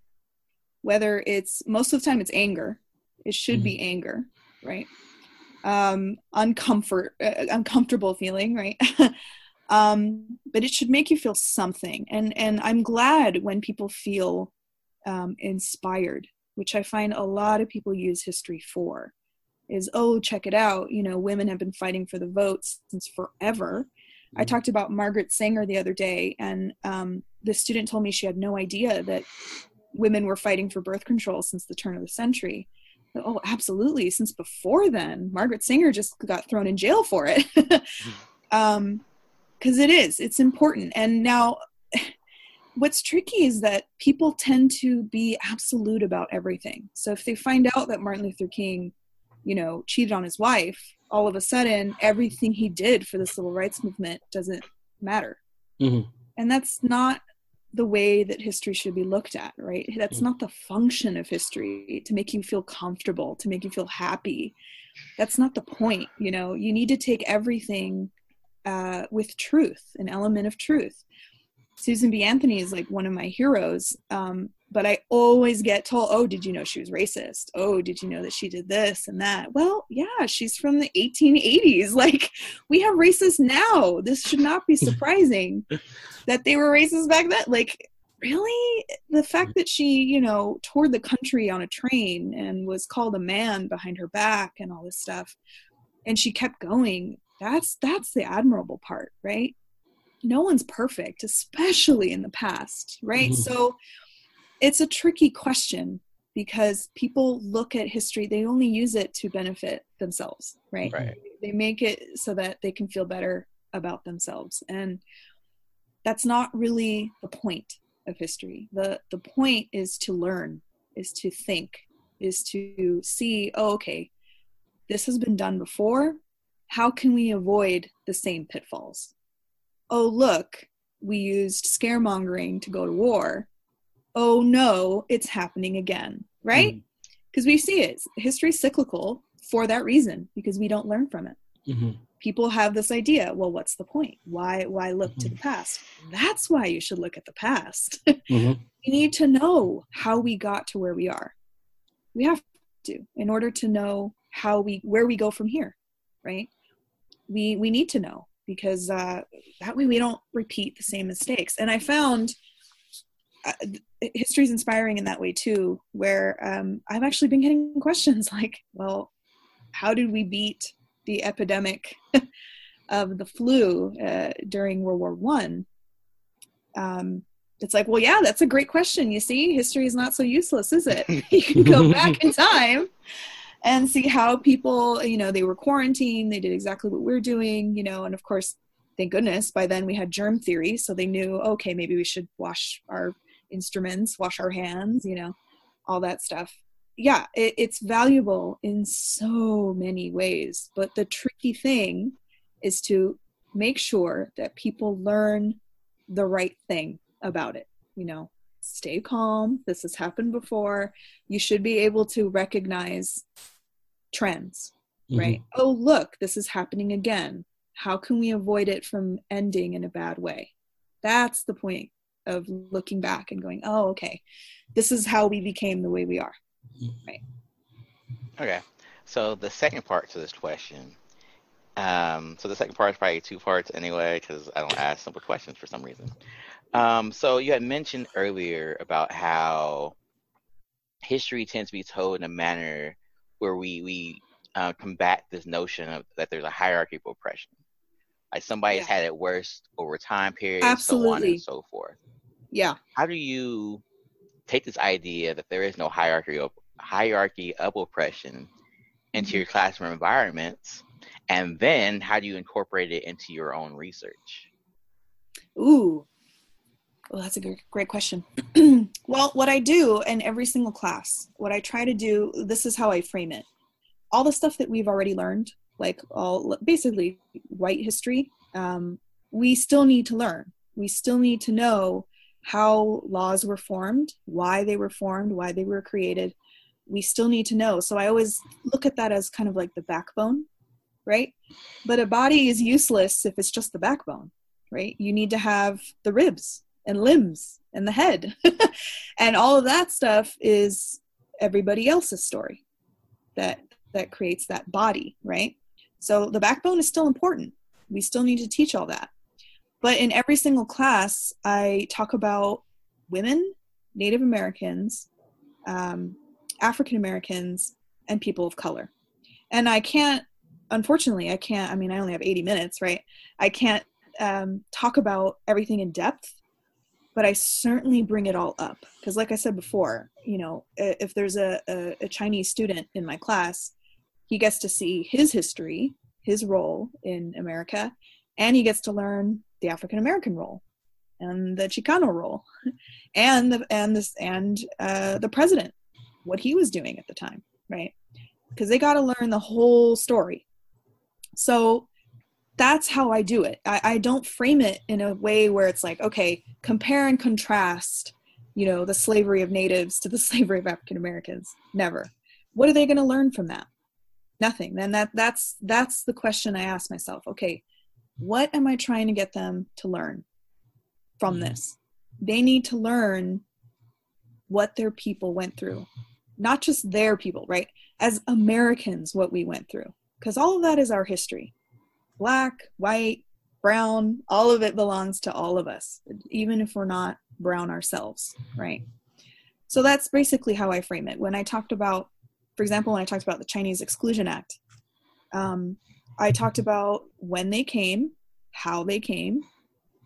Whether it's most of the time it's anger, it should be anger, right? Um, uncomfort, uh, uncomfortable feeling, right? um, but it should make you feel something. And and I'm glad when people feel um, inspired, which I find a lot of people use history for. Is oh check it out, you know, women have been fighting for the votes since forever. I talked about Margaret Sanger the other day, and um, the student told me she had no idea that women were fighting for birth control since the turn of the century. Oh, absolutely. Since before then, Margaret Sanger just got thrown in jail for it. um, because it is, it's important. And now, what's tricky is that people tend to be absolute about everything. So if they find out that Martin Luther King, you know, cheated on his wife, all of a sudden everything he did for the civil rights movement doesn't matter. Mhm. And that's not the way that history should be looked at, right? That's Mhm. not the function of history to make you feel comfortable, to make you feel happy. That's not the point, you know. You need to take everything uh, with truth, an element of truth. Susan B. Anthony is like one of my heroes, um, but I always get told, "Oh, did you know she was racist? Oh, did you know that she did this and that?" Well, yeah, she's from the 1880s. Like we have racists now. This should not be surprising that they were racist back then. Like really, the fact that she, you know, toured the country on a train and was called a man behind her back and all this stuff, and she kept going. That's that's the admirable part, right? no one's perfect, especially in the past, right? Mhm. So it's a tricky question because people look at history, they only use it to benefit themselves, right? Right. They make it so that they can feel better about themselves. And that's not really the point of history. The the point is to learn, is to think, is to see, oh, okay, this has been done before. How can we avoid the same pitfalls? oh look we used scaremongering to go to war oh no it's happening again right? Because we see it. History's cyclical for that reason because we don't learn from it. Mhm. people have this idea well what's the point? Why why look to the past? That's why you should look at the past. Mhm. we need to know how we got to where we are. We have to in order to know how we where we go from here right? We we need to know because uh, that way we don't repeat the same mistakes. And i found uh, history is inspiring in that way too where um, i've actually been getting questions like well how did we beat the epidemic of the flu uh, during world war one? Um, it's like well yeah that's a great question. You see history is not so useless is it? You can go back in time and see how people you know they were quarantined they did exactly what we're doing you know and of course thank goodness by then we had germ theory so they knew okay maybe we should wash our instruments wash our hands you know all that stuff. Yeah it, it's valuable in so many ways but the tricky thing is to make sure that people learn the right thing about it you know. Stay calm this has happened before. You should be able to recognize trends mm-hmm. right? Oh look this is happening again. How can we avoid it from ending in a bad way? That's the point of looking back and going oh okay this is how we became the way we are Right. Okay. So the second part to this question. Um, so the second part is probably two parts anyway, because I don't ask simple questions for some reason. Um, so you had mentioned earlier about how history tends to be told in a manner where we we uh, combat this notion of that there's a hierarchy of oppression. Like somebody has Yeah. had it worse over time period, so on Absolutely. and so forth. Yeah How do you take this idea that there is no hierarchy of hierarchy of oppression into your classroom environments, and then how do you incorporate it into your own research? Ooh. Well, that's a good, great question. well, what I do in every single class, what I try to do, this is how I frame it. All the stuff that we've already learned, like all basically white history, um, we still need to learn. We still need to know how laws were formed, why they were formed, why they were created. We still need to know. So I always look at that as kind of like the backbone, right? But a body is useless if it's just the backbone right? You need to have the ribs and limbs and the head. and all of that stuff is everybody else's story that that creates that body, right? So the backbone is still important. We still need to teach all that. But in every single class, I talk about women, Native Americans, um, African Americans, and people of color. And I can't, unfortunately, I can't, I mean, I only have 80 minutes, right? I can't um, talk about everything in depth, but I certainly bring it all up. Because, like I said before, you know, if there's a, a, a Chinese student in my class, he gets to see his history, his role in America, and he gets to learn the African American role. and the Chicano role, and the and this and uh, the president, what he was doing at the time, right? Because they got to learn the whole story. So that's how I do it. I, I don't frame it in a way where it's like, okay, compare and contrast, you know, the slavery of natives to the slavery of African Americans. Never. What are they going to learn from that? Nothing. Then that that's that's the question I ask myself. Okay, what am I trying to get them to learn from mm-hmm. this? They need to learn what their people went through, not just their people, right? As Americans, what we went through, because all of that is our history black, white, brown, all of it belongs to all of us, even if we're not brown ourselves, right? So that's basically how I frame it. When I talked about, for example, when I talked about the Chinese Exclusion Act, um, I talked about when they came, how they came,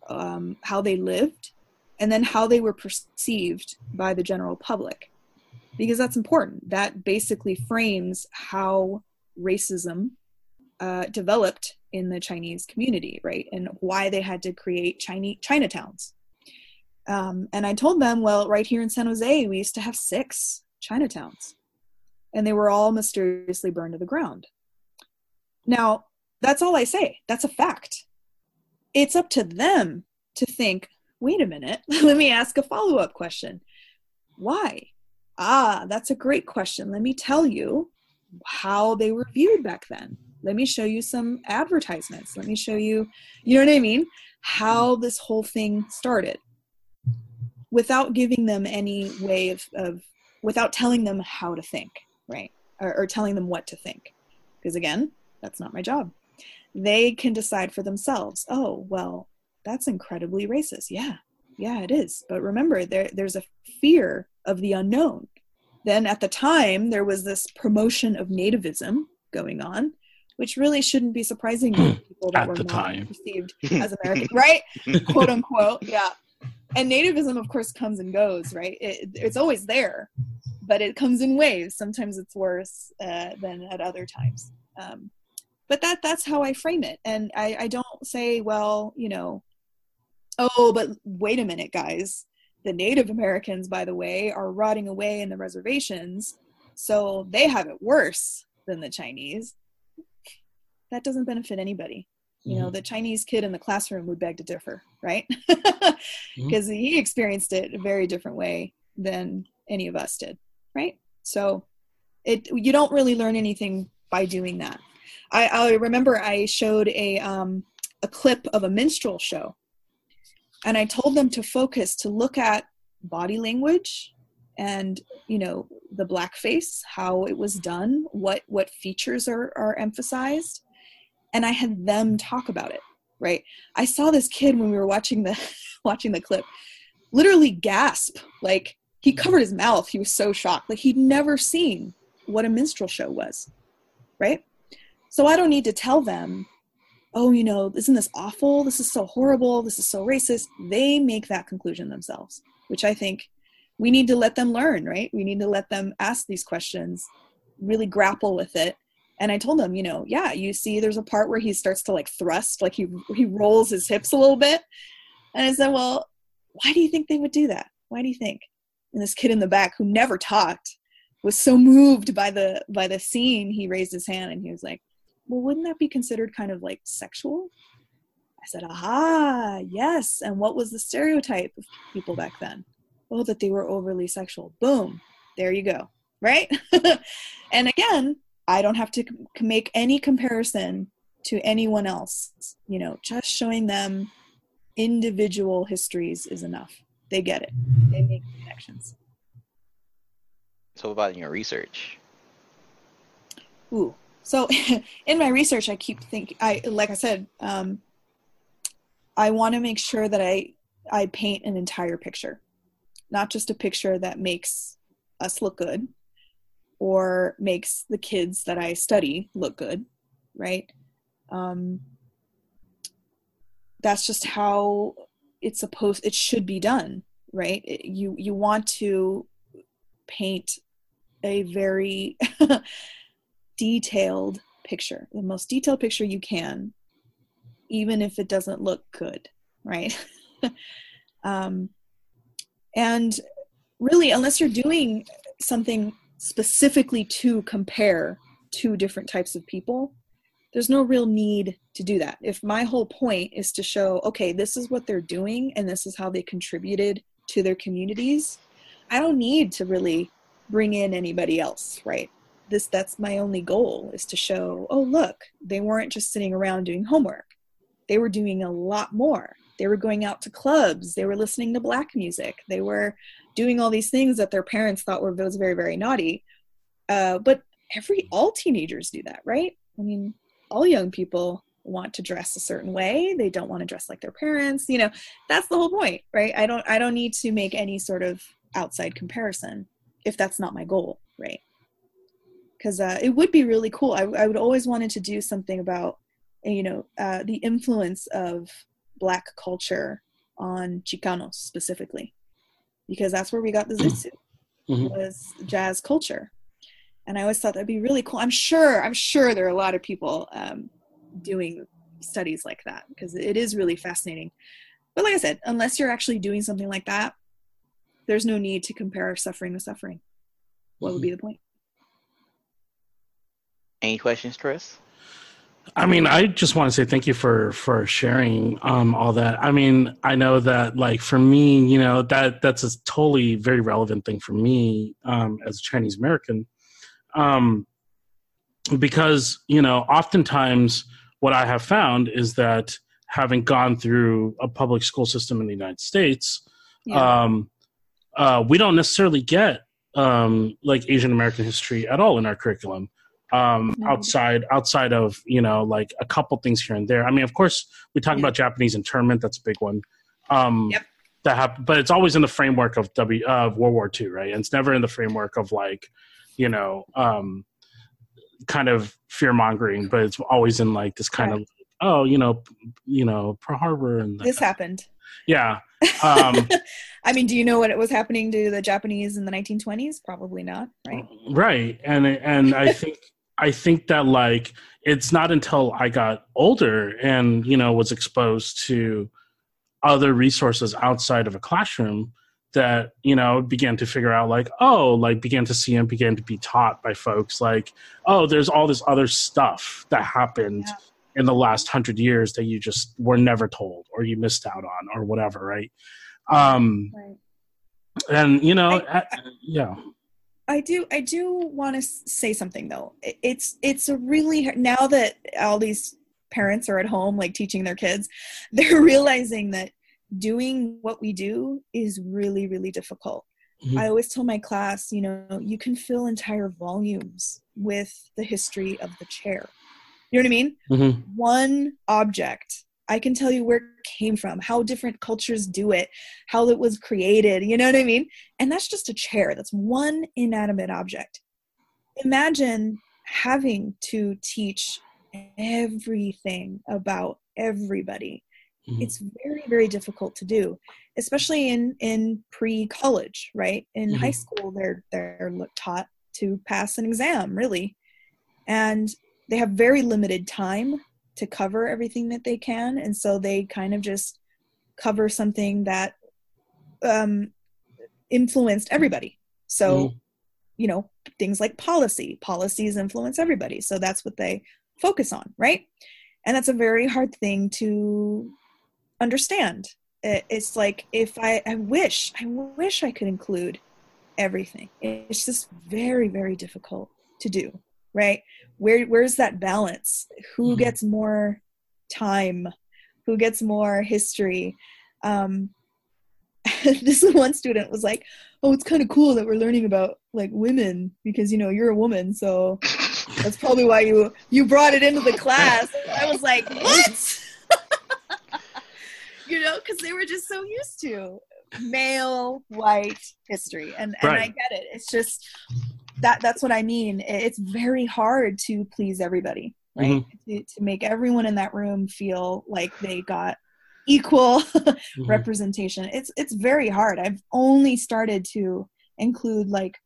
um, how they lived, and then how they were perceived by the general public. Because that's important. That basically frames how racism uh, developed in the Chinese community, right? And why they had to create Chinese Chinatowns. Um, and I told them, well, right here in San Jose, we used to have six Chinatowns, and they were all mysteriously burned to the ground. Now, that's all I say. That's a fact. It's up to them to think, wait a minute, let me ask a follow up question. Why? Ah, that's a great question. Let me tell you how they were viewed back then let me show you some advertisements let me show you you know what i mean how this whole thing started without giving them any way of, of without telling them how to think right or, or telling them what to think because again that's not my job they can decide for themselves oh well that's incredibly racist yeah yeah it is but remember there there's a fear of the unknown then at the time there was this promotion of nativism going on which really shouldn't be surprising to people that At were the not time. perceived as American, right? Quote unquote, yeah. And nativism, of course, comes and goes, right? It, it's always there, but it comes in waves. Sometimes it's worse uh, than at other times. Um, but that that's how I frame it, and I, I don't say, well, you know, oh, but wait a minute, guys. The Native Americans, by the way, are rotting away in the reservations, so they have it worse than the Chinese that doesn't benefit anybody you know mm-hmm. the chinese kid in the classroom would beg to differ right because mm-hmm. he experienced it a very different way than any of us did right so it you don't really learn anything by doing that i, I remember i showed a um, a clip of a minstrel show and i told them to focus to look at body language and you know the blackface how it was done what what features are are emphasized and I had them talk about it, right? I saw this kid when we were watching the watching the clip literally gasp. Like he covered his mouth. He was so shocked. Like he'd never seen what a minstrel show was, right? So I don't need to tell them, oh, you know, isn't this awful? This is so horrible. This is so racist. They make that conclusion themselves, which I think we need to let them learn, right? We need to let them ask these questions, really grapple with it, and i told them, you know yeah you see there's a part where he starts to like thrust like he he rolls his hips a little bit and i said well why do you think they would do that why do you think and this kid in the back who never talked was so moved by the by the scene he raised his hand and he was like well wouldn't that be considered kind of like sexual i said aha yes and what was the stereotype of people back then oh that they were overly sexual boom there you go right and again I don't have to make any comparison to anyone else. You know, just showing them individual histories is enough. They get it. They make connections. So, about your research? Ooh, so in my research, I keep thinking. I like I said, um, I want to make sure that I I paint an entire picture, not just a picture that makes us look good, or makes the kids that I study look good, right? Um, that's just how it's supposed it should be done, right? It, you you want to paint a very detailed picture, the most detailed picture you can, even if it doesn't look good, right? Um, and really, unless you're doing something specifically to compare two different types of people, there's no real need to do that. If my whole point is to show, okay, this is what they're doing and this is how they contributed to their communities, I don't need to really bring in anybody else, right? This that's my only goal is to show, oh look, they weren't just sitting around doing homework. They were doing a lot more. They were going out to clubs, they were listening to black music, they were doing all these things that their parents thought were was very, very naughty. Uh, but every all teenagers do that, right? I mean, all young people want to dress a certain way they don't want to dress like their parents you know that's the whole point right i don't i don't need to make any sort of outside comparison if that's not my goal right because uh, it would be really cool. I, I would always wanted to do something about you know uh, the influence of black culture on chicanos specifically because that's where we got the zoot suit Mhm. was jazz culture. And i always thought that'd be really cool. I'm sure i'm sure there are a lot of people um, doing studies like that because it is really fascinating. But like i said unless you're actually doing something like that there's no need to compare suffering to suffering. What would be the point Any questions, Chris? I mean, I just want to say thank you for for sharing um, all that. I mean, I know that like for me, you know that that's a totally very relevant thing for me um, as a Chinese American, um, because you know oftentimes what I have found is that having gone through a public school system in the United States, um, uh, we don't necessarily get um, like Asian American history at all in our curriculum. Um, No. outside outside of you know like a couple things here and there. I mean, of course, we talk Yeah. about Japanese internment. That's a big one. Um, Yep. That hap- but it's always in the framework of W of World War II, right? And it's never in the framework of like you know um, kind of fear mongering, but it's always in like this kind of oh you know you know Pearl Harbor and this happened yeah. Um, i mean do you know what it was happening to the japanese in the 1920s probably not right right and and i think i think that like it's not until i got older and you know was exposed to other resources outside of a classroom that you know began to figure out like oh like began to see and began to be taught by folks like oh there's all this other stuff that happened Yeah. in the last hundred years that you just were never told or you missed out on or whatever right? Um right. and you know I- I- yeah I do I do want to say something though. It's it's a really now that all these parents are at home like teaching their kids, they're realizing that doing what we do is really really difficult. Mhm. I always tell my class, you know, you can fill entire volumes with the history of the chair. You know what I mean? Mhm. one object i can tell you where it came from how different cultures do it how it was created you know what i mean? And that's just a chair that's one inanimate object. Imagine having to teach everything about everybody. Mhm. it's very very difficult to do especially in in pre-college right? In Mhm. high school they're they're taught to pass an exam really. And they have very limited time to cover everything that they can. And so they kind of just cover something that um influenced everybody. So Mhm. you know things like policy. Policies influence everybody. So that's what they focus on right? And that's a very hard thing to understand. It's like if i i wish i wish i could include everything. It's just very very difficult to do right where where's that balance? Who Mhm. gets more time? Who gets more history? Um this one student was like oh it's kind of cool that we're learning about like women because you know you're a woman so that's probably why you you brought it into the class. I was like what? You know because they were just so used to male white history and and i get it. It's just that that's what i mean. It's very hard to please everybody right? To, to make everyone in that room feel like they got equal Mhm. representation. It's it's very hard. I've only started to include like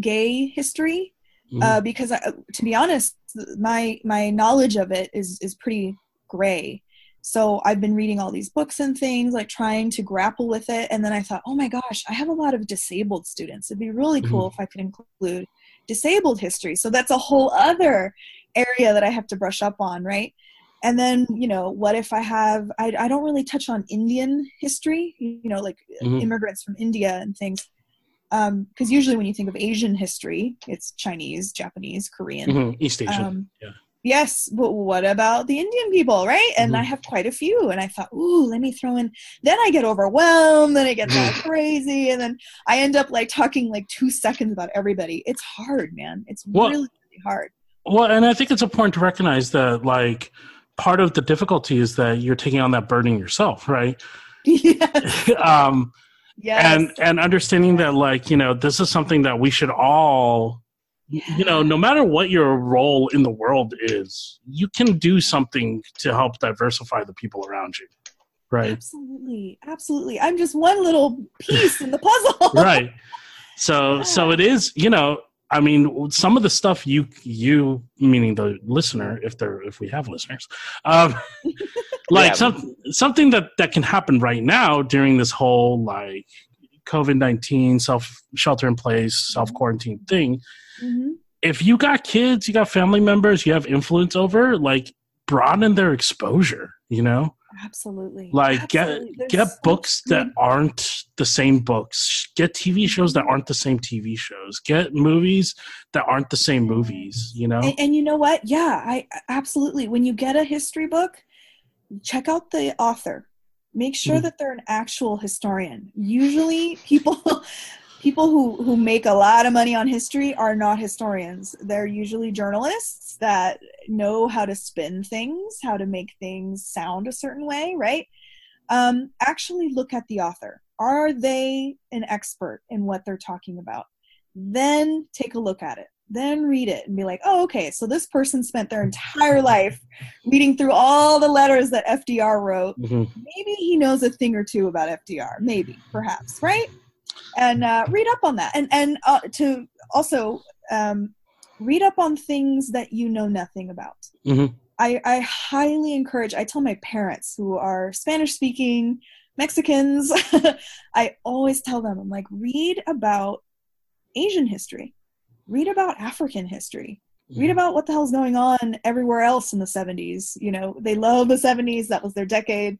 gay history Mhm. uh, because I, to be honest my my knowledge of it is is pretty gray so I've been reading all these books and things, like trying to grapple with it. And then I thought, oh my gosh, I have a lot of disabled students. It'd be really cool Mm-hmm. if I could include disabled history. So that's a whole other area that I have to brush up on, right? And then, you know, what if I have, I, I don't really touch on Indian history, you know, like Mhm. immigrants from India and things. Because usually when you think of Asian history, it's Chinese, Japanese, Korean. Mhm, East Asian. Um, yeah. Yes, but what about the Indian people, right? And Mhm. I have quite a few, and I thought, ooh, let me throw in. Then I get overwhelmed, then it gets all crazy, and then I end up like talking like two seconds about everybody. It's hard, man. It's Well- really, really hard. Well, and I think it's important to recognize that, like, part of the difficulty is that you're taking on that burden yourself, right? yes, um, yes. and and understanding that, like, you know, this is something that we should all, you know, no matter what your role in the world is, you can do something to help diversify the people around you, right? absolutely, absolutely. I'm just one little piece in the puzzle. right so so it is you know i mean some of the stuff you you meaning the listener if they're if we have listeners um like Yeah. some something that that can happen right now during this whole like covid-19 self shelter in place self quarantine thing Mhm. if you got kids you got family members you have influence over like broaden their exposure you know? Absolutely. like get There's get so books that aren't the same books. Get tv shows that aren't the same tv shows. Get movies that aren't the same movies you know? And, and you know what? Yeah i absolutely. When you get a history book check out the author. Make sure Mhm. that they're an actual historian. Usually people people who who make a lot of money on history are not historians. They're usually journalists that know how to spin things how to make things sound a certain way right? Um, actually look at the author. Are they an expert in what they're talking about? Then take a look at it. Then read it and be like oh okay so this person spent their entire life reading through all the letters that fdr wrote. Mhm. maybe he knows a thing or two about FDR, maybe, perhaps, right? And uh, read up on that, and and uh, to also um, read up on things that you know nothing about. Mhm. I, I highly encourage. I tell my parents who are Spanish speaking Mexicans, I always tell them, I'm like, read about Asian history, read about African history, read about what the hell's going on everywhere else in the 70s you know they love the 70s that was their decade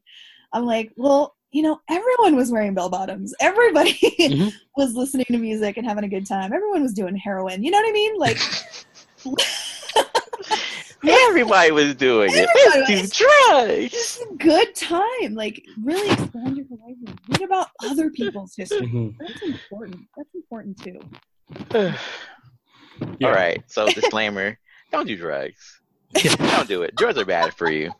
i'm like well you know everyone was wearing bell bottoms everybody Mhm. was listening to music and having a good time everyone was doing heroin you know what i mean like Everybody was doing it. Everybody Let's do drugs. it's a good time like really expand your horizon read about other people's history Mhm. that's important that's important too Yeah. All right. So disclaimer: Don't do drugs. Don't do it. Drugs are bad for you.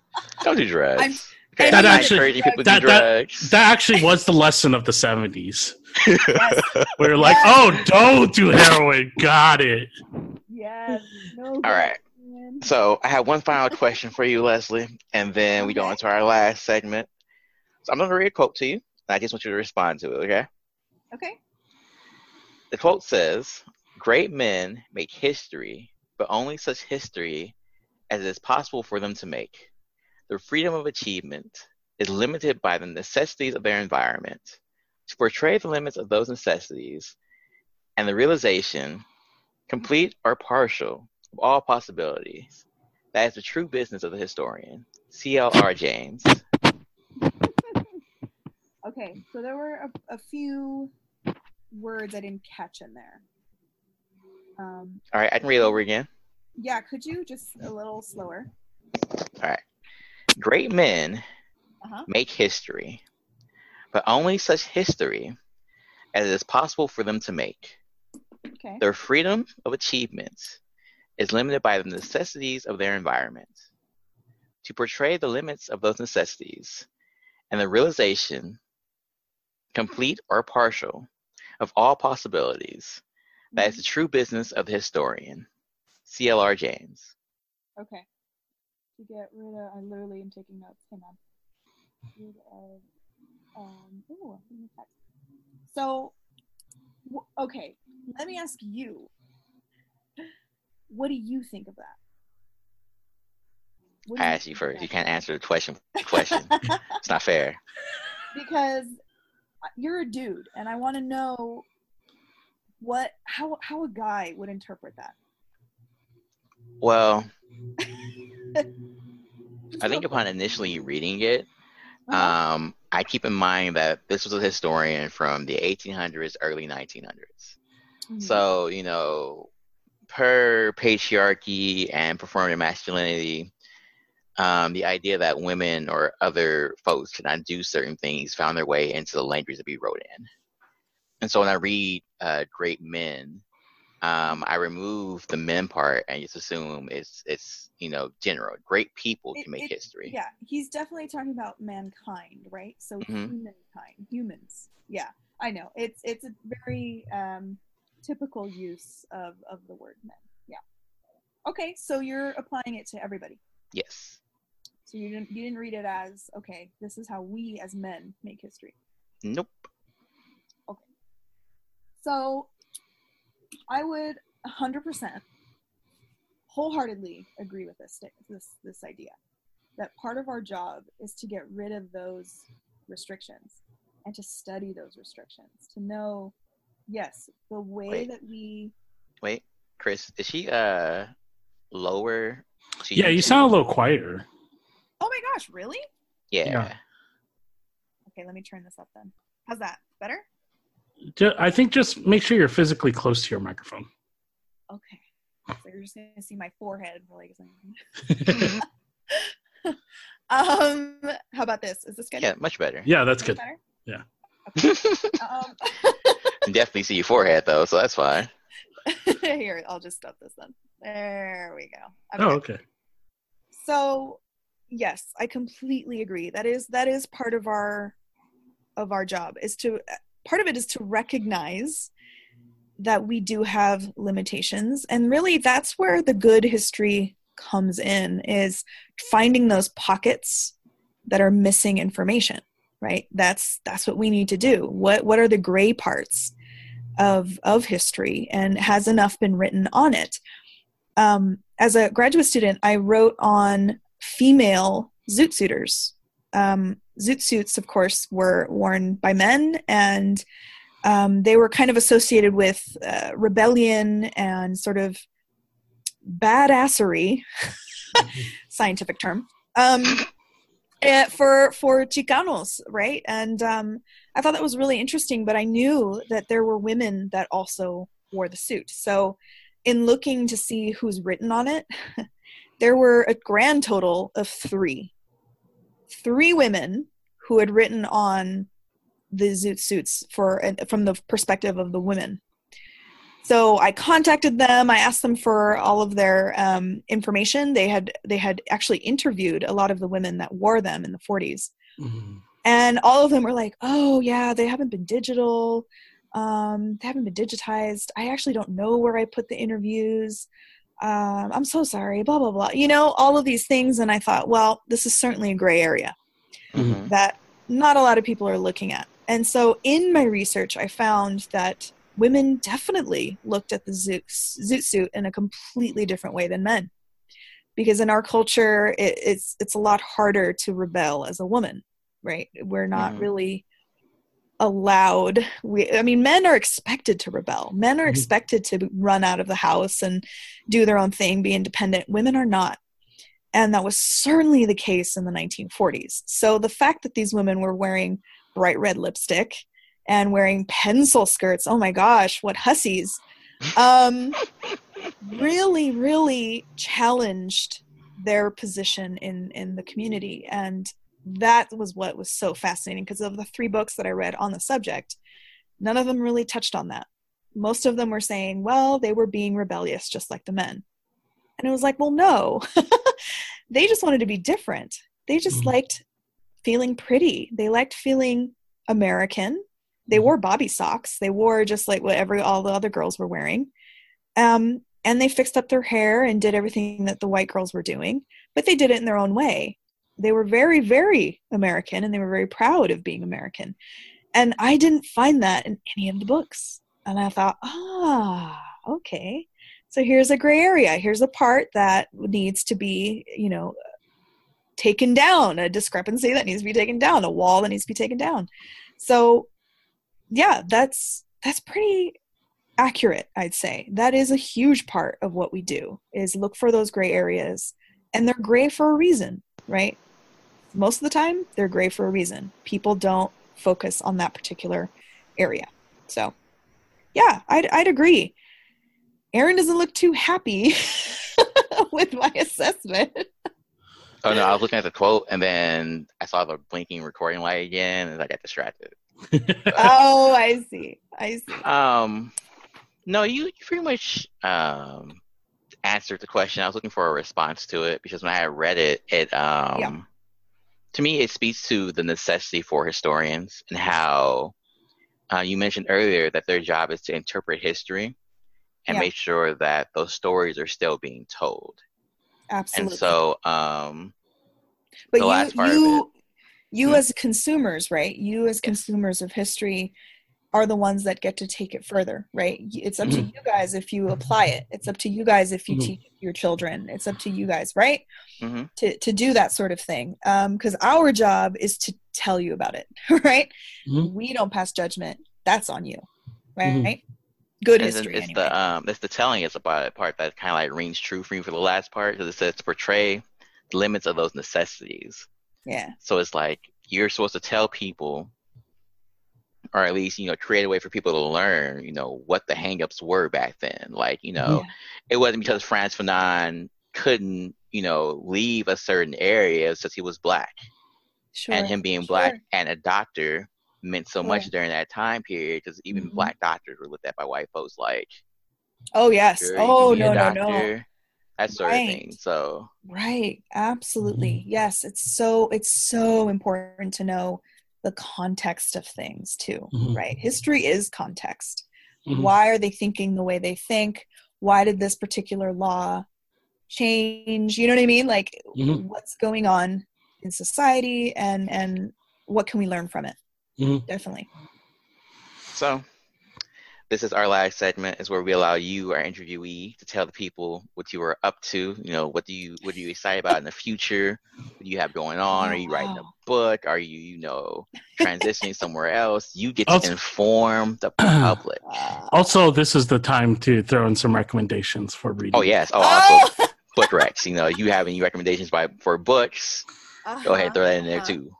Don't do drugs. I'm- okay, That actually- encouraging people to that- do that- that actually was the lesson of the 70s yes, we were like oh don't do heroin got it yes no All right. man. So I have one final question for you, Leslie, and then we go Okay. into our last segment. So I'm going to read a quote to you, and I just want you to respond to it. Okay? okay The quote says, "Great men make history, but only such history as it is possible for them to make. Their freedom of achievement is limited by the necessities of their environment. To portray the limits of those necessities and the realization, complete or partial, of all possibilities, that is the true business of the historian." C.L.R. James. Okay, so there were a, a few words I didn't catch in there. Um, All right, I can read it over again. yeah, could you just a little slower? Great men Uh-huh. make history, but only such history as it is possible for them to make. Okay. Their freedom of achievement is limited by the necessities of their environment. To portray the limits of those necessities and the realization, complete or partial, of all possibilities, that is the true business of the historian. C.L.R. James. Okay. To get rid of, I literally am taking notes. Hang on. Rid of, um, ooh, I'm getting a text. So, w- okay, let me ask you. What do you think of that? I asked you first. You can't answer the question. Question. it's not fair. because you're a dude and i want to know what how how a guy would interpret that Well, I think upon initially reading it, Uh-huh. um, I keep in mind that this was a historian from the 1800s, early 1900s. Mhm. So, you know, per patriarchy and performative masculinity, um, the idea that women or other folks cannot do certain things found their way into the language that we wrote in. And so when I read uh, Great Men, um, I remove the men part and just assume it's it's you know general. Great people It- can make it- history. yeah he's definitely talking about mankind right so Mhm. humankind humans yeah i know it's it's a very um typical use of of the word men yeah okay so you're applying it to everybody Yes. so you didn't you didn't read it as okay this is how we as men make history Nope. Okay. So I would 100% wholeheartedly agree with this this this idea that part of our job is to get rid of those restrictions and to study those restrictions to know yes the way Wait. that we Wait, Chris, is she uh lower? to Yeah, you YouTube? sound a little quieter. oh my gosh really Yeah. Yeah. okay let me turn this up then how's that better Ju- I think just make sure you're physically close to your microphone. okay so you're just gonna see my forehead like um how about this is this good Yeah, much better. yeah, that's Is good. better? Yeah. Okay. um, Definitely see your forehead though, so that's fine. Here, I'll just stop this then. There we go. Oh, Okay. okay. So, yes, I completely agree. That is that is part of our of our job is to part of it is to recognize that we do have limitations. And really that's where the good history comes in is finding those pockets that are missing information right? That's that's what we need to do. What what are the gray parts of of history and has enough been written on it? Um, as a graduate student i wrote on female zoot suiters um, zoot suits of course were worn by men and um, they were kind of associated with uh, rebellion and sort of badassery scientific term um, eh, for for chicanos right? And um, i thought that was really interesting but i knew that there were women that also wore the suit. So in looking to see who's written on it there were a grand total of three three women who had written on the zoot suits for from the perspective of the women. So i contacted them. I asked them for all of their um, information. They had they had actually interviewed a lot of the women that wore them in the 40s Mhm. and all of them were like oh yeah they haven't been digital. Um, they haven't been digitized. I actually don't know where i put the interviews um, i'm so sorry blah blah blah you know all of these things and i thought well this is certainly a gray area Mhm. that not a lot of people are looking at. And so in my research, I found that women definitely looked at the zoot, zoot suit in a completely different way than men. Because in our culture, it, it's it's a lot harder to rebel as a woman, right? We're not Mhm. really allowed. We, I mean, men are expected to rebel. Men are Mhm. expected to run out of the house and do their own thing, be independent. Women are not. And that was certainly the case in the 1940s. So the fact that these women were wearing bright red lipstick and wearing pencil skirts, oh my gosh, what hussies, um, really, really challenged their position in, in the community. And that was what was so fascinating because of the three books that I read on the subject, none of them really touched on that. Most of them were saying, well, they were being rebellious just like the men. And it was like, well, no. they just wanted to be different. They just Mhm. liked feeling pretty. They liked feeling American. They wore bobby socks. They wore just like what every all the other girls were wearing. Um, and they fixed up their hair and did everything that the white girls were doing, but they did it in their own way. They were very, very American and they were very proud of being American. And I didn't find that in any of the books. And I thought, ah, okay. So here's a gray area. Here's a part that needs to be, you know, taken down, a discrepancy that needs to be taken down, a wall that needs to be taken down. So, yeah, that's that's pretty accurate, I'd say. That is a huge part of what we do is look for those gray areas and they're gray for a reason, right? Most of the time, they're gray for a reason. People don't focus on that particular area. So, yeah, I'd, I'd agree. Aaron doesn't look too happy with my assessment. Oh no, I was looking at the quote and then I saw the blinking recording light again and I got distracted. oh, I see. I see. Um, no, you, you pretty much um, answered the question. I was looking for a response to it because when I read it, it um, yeah. To me it speaks to the necessity for historians and how uh, you mentioned earlier that their job is to interpret history and yeah. make sure that those stories are still being told. Absolutely. And so, um, but you, you, you hmm as consumers, right? You as consumers of history are the ones that get to take it further, right? It's up mm-hmm. to you guys if you apply it. It's up to you guys if you mm-hmm. teach your children. It's up to you guys, right? Mm-hmm. To to do that sort of thing. Because um, our job is to tell you about it, right? Mm-hmm. We don't pass judgment. That's on you, mm-hmm. right? Good and history. It's anyway. the um, it's the telling is about part that kind of like rings true for me for the last part because it says to portray the limits of those necessities. Yeah. So it's like you're supposed to tell people or at least you know create a way for people to learn you know what the hangups were back then like you know yeah. it wasn't because Frantz Fanon couldn't you know leave a certain area since he was black sure. and him being sure. black and a doctor meant so sure. much during that time period because even mm-hmm. black doctors were looked at by white folks like oh yes oh no no no that sort right. of thing so right absolutely mm-hmm. yes it's so it's so important to know the context of things too mm-hmm. right history is context mm-hmm. why are they thinking the way they think why did this particular law change you know what i mean like mm-hmm. what's going on in society and and what can we learn from it mm-hmm. definitely so this is our last segment is where we allow you our interviewee to tell the people what you are up to you know what do you what are you excited about in the future? What do you have going on? Are you writing a book? Are you you know transitioning somewhere else? You get to also, inform the public. Also this is the time to throw in some recommendations for reading. Oh yes. Oh also oh! book recs. You know you have any recommendations by for books? Uh-huh, go ahead throw that in there uh-huh. too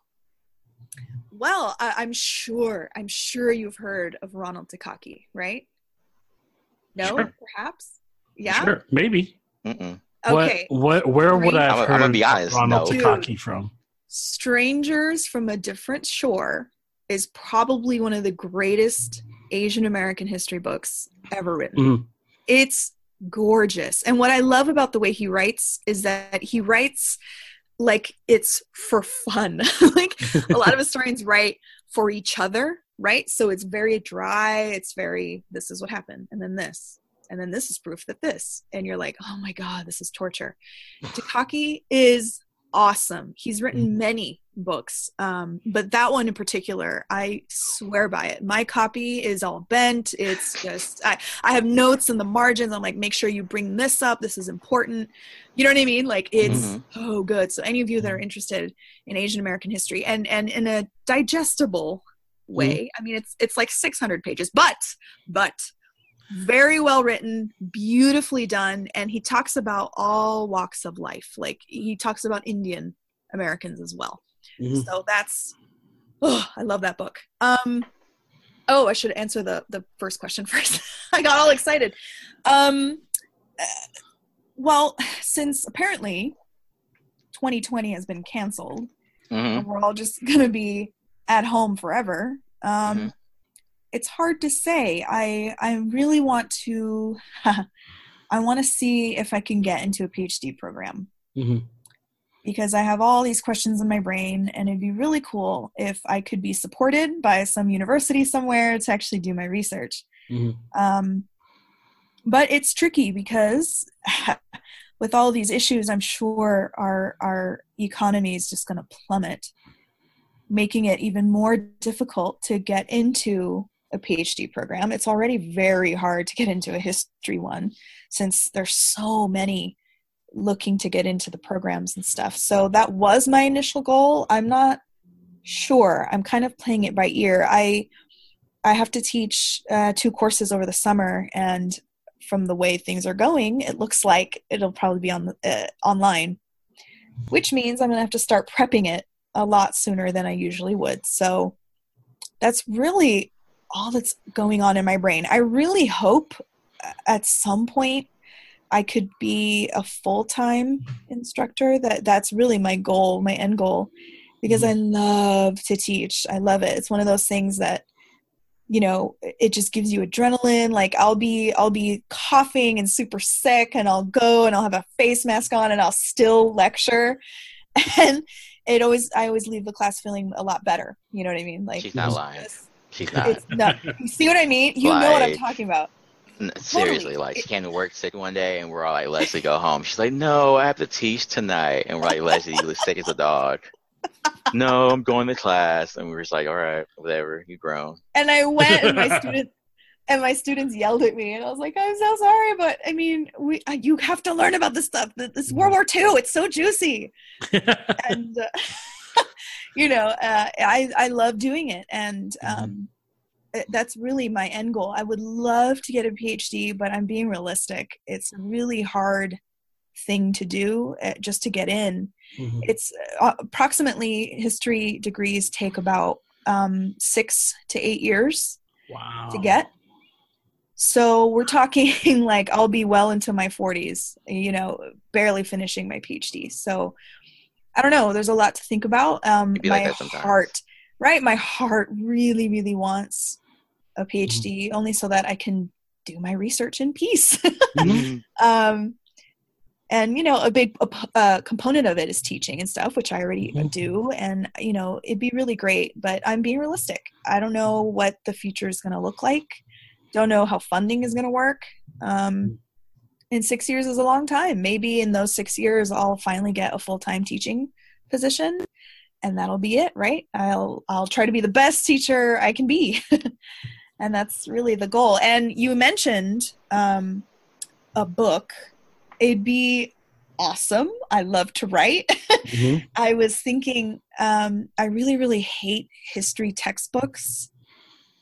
well, I, am sure, I'm sure you've heard of Ronald Takaki, right? No, sure. perhaps. Yeah, sure, maybe. Mm-mm. Okay. What, what? Where would I have heard I'm gonna honest, Ronald no. Takaki from? Strangers from a Different Shore is probably one of the greatest Asian American history books ever written. mm It's gorgeous. And what I love about the way he writes is that he writes like it's for fun. like a lot of historians write for each other, right? So it's very dry. It's very, this is what happened, and then this, and then this is proof that this. And you're like, oh my God, this is torture. Takaki is awesome. He's written mm-hmm. many books, um, but that one in particular, I swear by it. My copy is all bent. It's just I, I have notes in the margins. I'm like, make sure you bring this up. This is important. You know what I mean? Like it's mm-hmm. oh good. So any of you that are interested in Asian American history and and in a digestible way, mm-hmm. I mean it's it's like 600 pages, but but very well written, beautifully done, and he talks about all walks of life. Like he talks about Indian Americans as well. Mm-hmm. So that's oh, I love that book. Um oh, I should answer the the first question first. I got all excited. Um uh, well, since apparently 2020 has been canceled, mm-hmm. we're all just going to be at home forever. Um mm-hmm it's hard to say. I I really want to I want to see if I can get into a PhD program. Mm-hmm. Because I have all these questions in my brain, and it'd be really cool if I could be supported by some university somewhere to actually do my research. Mm-hmm. Um, but it's tricky because with all these issues, I'm sure our our economy is just going to plummet, making it even more difficult to get into a PhD program. It's already very hard to get into a history one since there's so many looking to get into the programs and stuff. So that was my initial goal. I'm not sure. I'm kind of playing it by ear. I I have to teach uh, two courses over the summer, and from the way things are going, it looks like it'll probably be on uh, online, which means I'm going to have to start prepping it a lot sooner than I usually would. So that's really all that's going on in my brain. I really hope uh, at some point I could be a full-time instructor. That that's really my goal, my end goal. Because mm-hmm. I love to teach. I love it. It's one of those things that you know it just gives you adrenaline like i'll be i'll be coughing and super sick and i'll go and i'll have a face mask on and i'll still lecture. And it always i always leave the class feeling a lot better. You know what i mean? Like she's not lying. she's not. not you see what i mean? You like, know what i'm talking about seriously like she came to work sick one day and we're all like leslie go home she's like no i have to teach tonight and we're like leslie you look sick as a dog no, I'm going to class. And we were just like, all right, whatever, you grown. And I went and my students and my students yelled at me and I was like, I'm so sorry, but I mean, we you have to learn about this stuff. This World War II, it's so juicy. and uh, you know, uh, I I love doing it and mm-hmm. Um that's really my end goal. I would love to get a PhD, but I'm being realistic. It's a really hard thing to do uh, just to get in. Mm-hmm. It's uh, approximately history degrees take about um, six to eight years wow. to get. So we're talking like I'll be well into my 40s, you know, barely finishing my PhD. So I don't know. There's a lot to think about. Um, my like heart, right? My heart really, really wants a PhD, mm-hmm. only so that I can do my research in peace. mm-hmm. um, and you know a big uh, component of it is teaching and stuff which i already mm-hmm. do and you know it'd be really great but i'm being realistic i don't know what the future is going to look like don't know how funding is going to work um, and six years is a long time maybe in those six years i'll finally get a full-time teaching position and that'll be it right i'll i'll try to be the best teacher i can be and that's really the goal and you mentioned um, a book it'd be awesome. I love to write. Mm-hmm. I was thinking, um, I really, really hate history textbooks.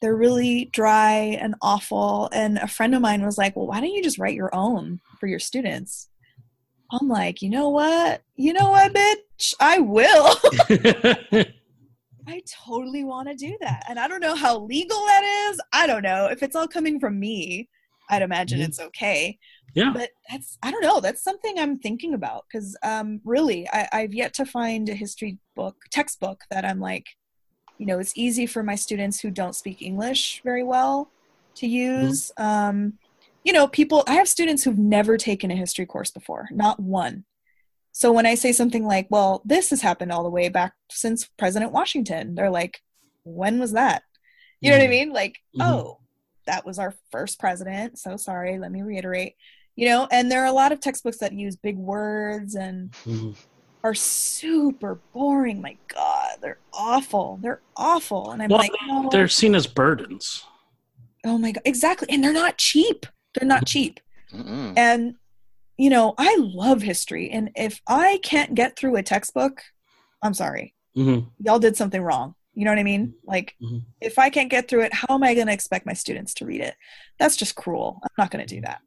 They're really dry and awful. And a friend of mine was like, Well, why don't you just write your own for your students? I'm like, You know what? You know what, bitch? I will. I totally want to do that. And I don't know how legal that is. I don't know. If it's all coming from me, I'd imagine mm-hmm. it's okay yeah but that's i don't know that's something i'm thinking about because um really I, i've yet to find a history book textbook that i'm like you know it's easy for my students who don't speak english very well to mm-hmm. use mm-hmm. um you know people i have students who've never taken a history course before not one so when i say something like well this has happened all the way back since president washington they're like when was that? You know mm-hmm. what i mm-hmm. mean? Like mm-hmm. oh that was our first president. So sorry. Let me reiterate. You know and there are a lot of textbooks that use big words and mm-hmm. are super boring. My god they're awful. They're awful. And i'm well, like oh. they're seen as burdens. Oh my god. Exactly. And they're not cheap. They're not cheap. Mm and you know i love history and if i can't get through a textbook i'm sorry mm-hmm. y'all did something wrong you know what i mean like mm-hmm. if i can't get through it how am i going to expect my students to read it that's just cruel i'm not going to do that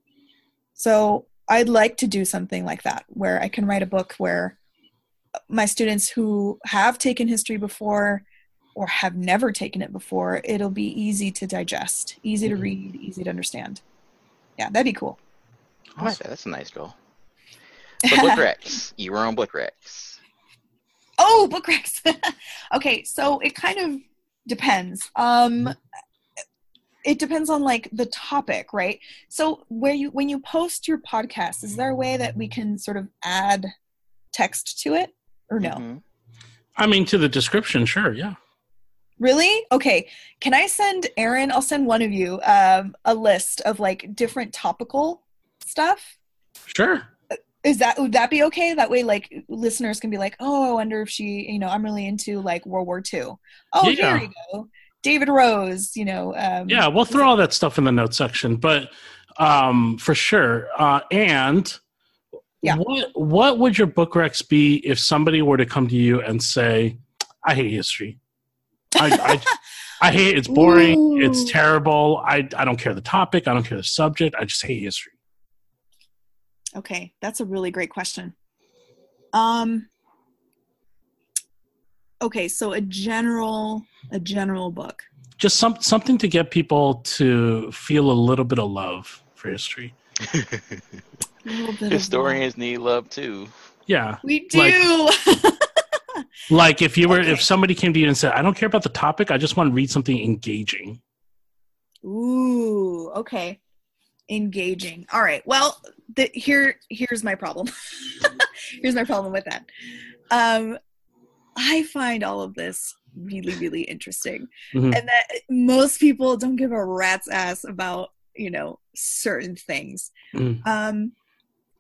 so I'd like to do something like that where I can write a book where my students who have taken history before or have never taken it before, it'll be easy to digest, easy to mm-hmm. read, easy to understand. Yeah, that'd be cool. I like that. That's a nice goal. So book recs. You were on book recs. Oh, book recs. okay, so it kind of depends. Um, mm-hmm it depends on like the topic right so where you when you post your podcast is there a way that we can sort of add text to it or no mm-hmm. i mean to the description sure yeah really okay can i send aaron i'll send one of you um, a list of like different topical stuff sure is that would that be okay that way like listeners can be like oh i wonder if she you know i'm really into like world war ii oh yeah. here you go David Rose, you know. Um, yeah, we'll throw all that stuff in the notes section, but um, for sure. Uh, and Yeah. What What would your book recs be if somebody were to come to you and say, "I hate history. I I, I hate it. it's boring. Ooh. It's terrible. I I don't care the topic. I don't care the subject. I just hate history." Okay, that's a really great question. Um Okay, so a general a general book. Just some something to get people to feel a little bit of love for history. A little bit of Historians need love too. Yeah. We do. like if you were Okay. if somebody came to you and said, "I don't care about the topic. I just want to read something engaging." Ooh, okay. Engaging. All right. Well, the, here here's my problem. here's my problem with that. Um I find all of this really really interesting. Mhm. And that most people don't give a rat's ass about, you know, certain things. Mm. Um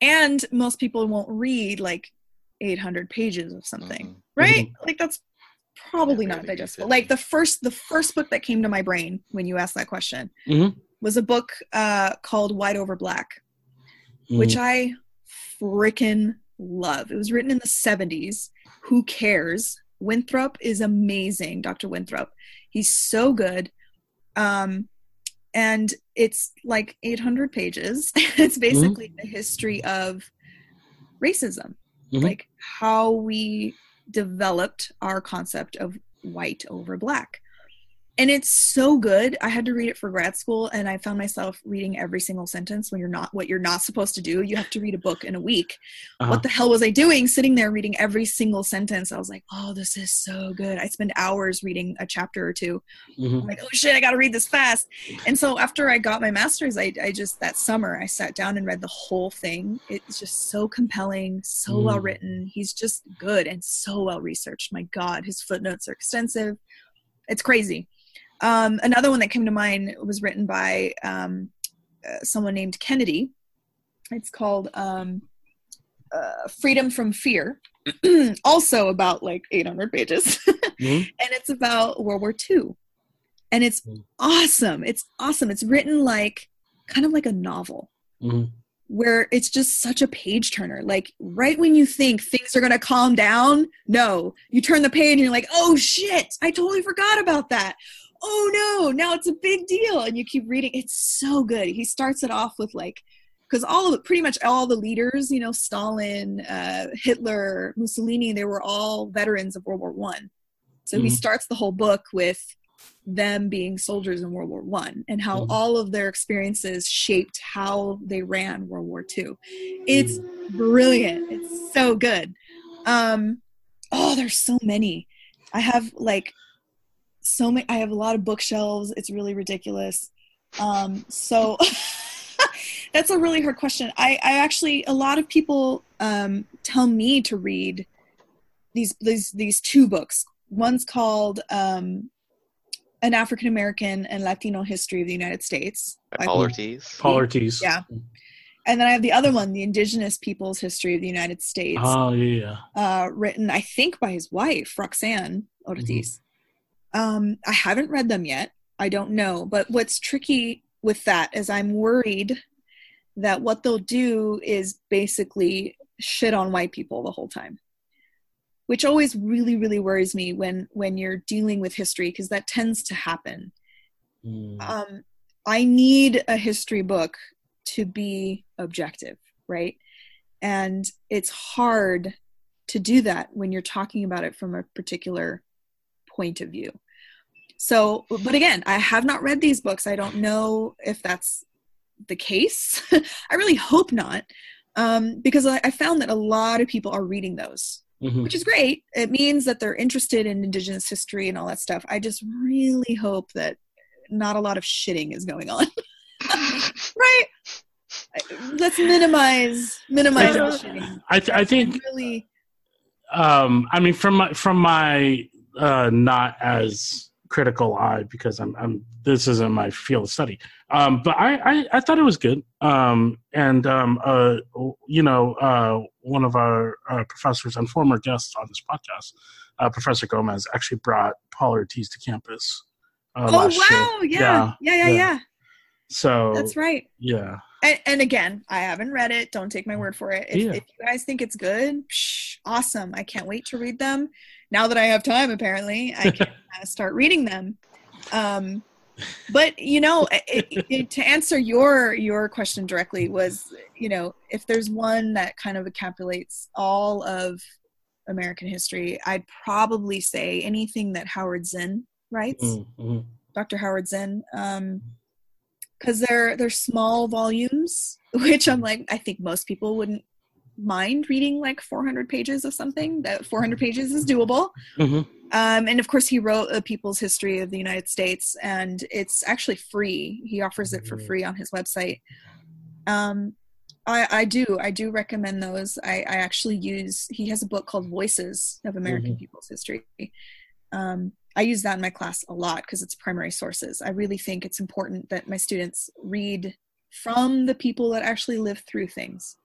and most people won't read like 800 pages of something, Mhm. right? Like that's probably Yeah, not digestible. Like the first the first book that came to my brain when you asked that question Mhm. Was a book uh, called White Over Black, Mm. which I frickin' love. It was written in the 70s. Who cares? Winthrop is amazing, Dr. Winthrop. He's so good. Um, and it's like 800 pages. it's basically the history of racism, Mhm. like how we developed our concept of white over black. And it's so good. I had to read it for grad school, and I found myself reading every single sentence when you're not what you're not supposed to do. You have to read a book in a week. Uh-huh. What the hell was I doing sitting there reading every single sentence? I was like, oh, this is so good. I spend hours reading a chapter or two. Mhm. I'm like, oh shit, I gotta read this fast. And so after I got my master's, I, I just that summer I sat down and read the whole thing. It's just so compelling, so Mm. well written. He's just good and so well researched. My God, his footnotes are extensive. It's crazy. Um, another one that came to mind was written by um, uh, someone named Kennedy. It's called um, uh, Freedom from Fear. also about like 800 pages. Mhm. and it's about World War II. And it's Mm. awesome. It's awesome. It's written like kind of like a novel Mhm. where it's just such a page turner. Like right when you think things are going to calm down, no, you turn the page and you're like, oh shit, I totally forgot about that. Oh no, now it's a big deal. And you keep reading. It's so good. He starts it off with like, because all of it, pretty much all the leaders, you know, Stalin, uh, Hitler, Mussolini, they were all veterans of World War One. So he Mhm. starts the whole book with them being soldiers in World War One and how Mhm. all of their experiences shaped how they ran World War Two. It's brilliant. It's so good. Um, oh, there's so many. I have like so many. I have a lot of bookshelves. It's really ridiculous. Um, so that's a really hard question. I, I actually a lot of people um, tell me to read these these these two books. One's called um, An African American and Latino History of the United States. By by Paul Ortiz. Paul Ortiz. Yeah. And then I have the other one, The Indigenous Peoples History of the United States, Oh yeah. uh, written, I think, by his wife, Roxanne Ortiz. Um, I haven't read them yet. I don't know. But what's tricky with that is I'm worried that what they'll do is basically shit on white people the whole time which always really really worries me when when you're dealing with history because that tends to happen Mm. um, I need a history book to be objective, right? And it's hard to do that when you're talking about it from a particular point of view. So, but again, I have not read these books. I don't know if that's the case. I really hope not, um, because I, I found that a lot of people are reading those Mhm. which is great. It means that they're interested in Indigenous history and all that stuff. I just really hope that not a lot of shitting is going on. right? Let's minimize minimize the shitting. I th- I think Really, um, I mean from my from my uh, not as critical eye because I'm I'm this isn't my field of study. Um, but I, I I thought it was good. Um, and um, uh, you know, uh, one of our uh, professors and former guests on this podcast, uh, Professor Gomez, actually brought Paul Ortiz to campus. Uh, oh last year. wow, yeah. Yeah, yeah, yeah, So That's right. Yeah. And, and again, I haven't read it. Don't take my word for it. If, Yeah. if you guys think it's good, psh, awesome. I can't wait to read them. Now that I have time, apparently, I can uh, start reading them. Um, but you know, it, it, to answer your your question directly was, you know, if there's one that kind of encapsulates all of American history, I'd probably say anything that Howard Zinn writes. Mm, mhm. Dr. Howard Zinn, because they're they're small volumes, which I'm like, I think most people wouldn't mind reading like 400 pages of something. That 400 pages is doable. Mhm. Um, and of course, he wrote a People's History of the United States, and it's actually free. He offers it for free on his website. Um, I, I do, I do recommend those. I, I actually use. He has a book called Voices of American Mhm. People's History. Um, I use that in my class a lot because it's primary sources. I really think it's important that my students read from the people that actually lived through things.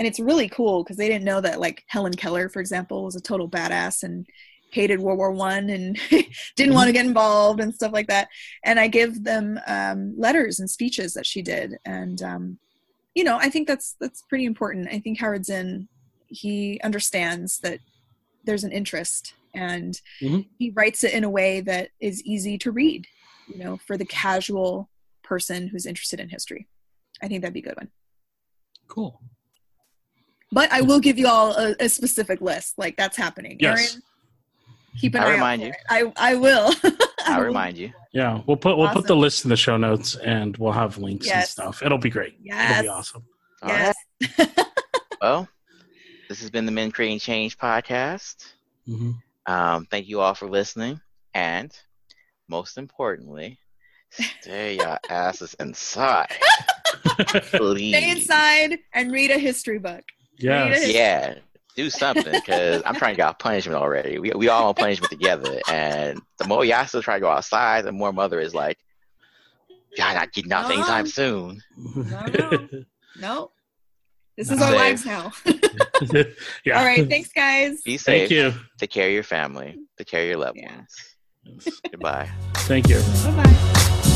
And it's really cool because they didn't know that, like Helen Keller, for example, was a total badass and hated World War One and didn't want to get involved and stuff like that. And I give them um, letters and speeches that she did, and um, you know, I think that's that's pretty important. I think Howard Zinn he understands that there's an interest and Mhm. he writes it in a way that is easy to read, you know, for the casual person who's interested in history. I think that'd be a good one. Cool. But I will give you all a, a specific list. Like that's happening. Yes. Erin, keep an I'll eye remind out you. it. I I will. I I'll remind you. Yeah, we'll put we'll put the list in the show notes and we'll have links and stuff. It'll be great. It'll Yes. be awesome. All right. Yes. Well, this has been the Men Creating Change podcast. hmm Um, thank you all for listening, and most importantly, stay your asses inside, please. Stay inside and read a history book. Yes. Yeah, do something because I'm trying to get out punishment already. We we all on punishment together, and the more y'all still try to go outside, the more mother is like, "Y'all not getting out anytime soon." no. No. This is Be our safe. lives now. yeah. All right. Thanks, guys. Be safe. Thank you. Take care of your family. Take care of your loved Yeah. ones. Goodbye. Thank you. Bye bye.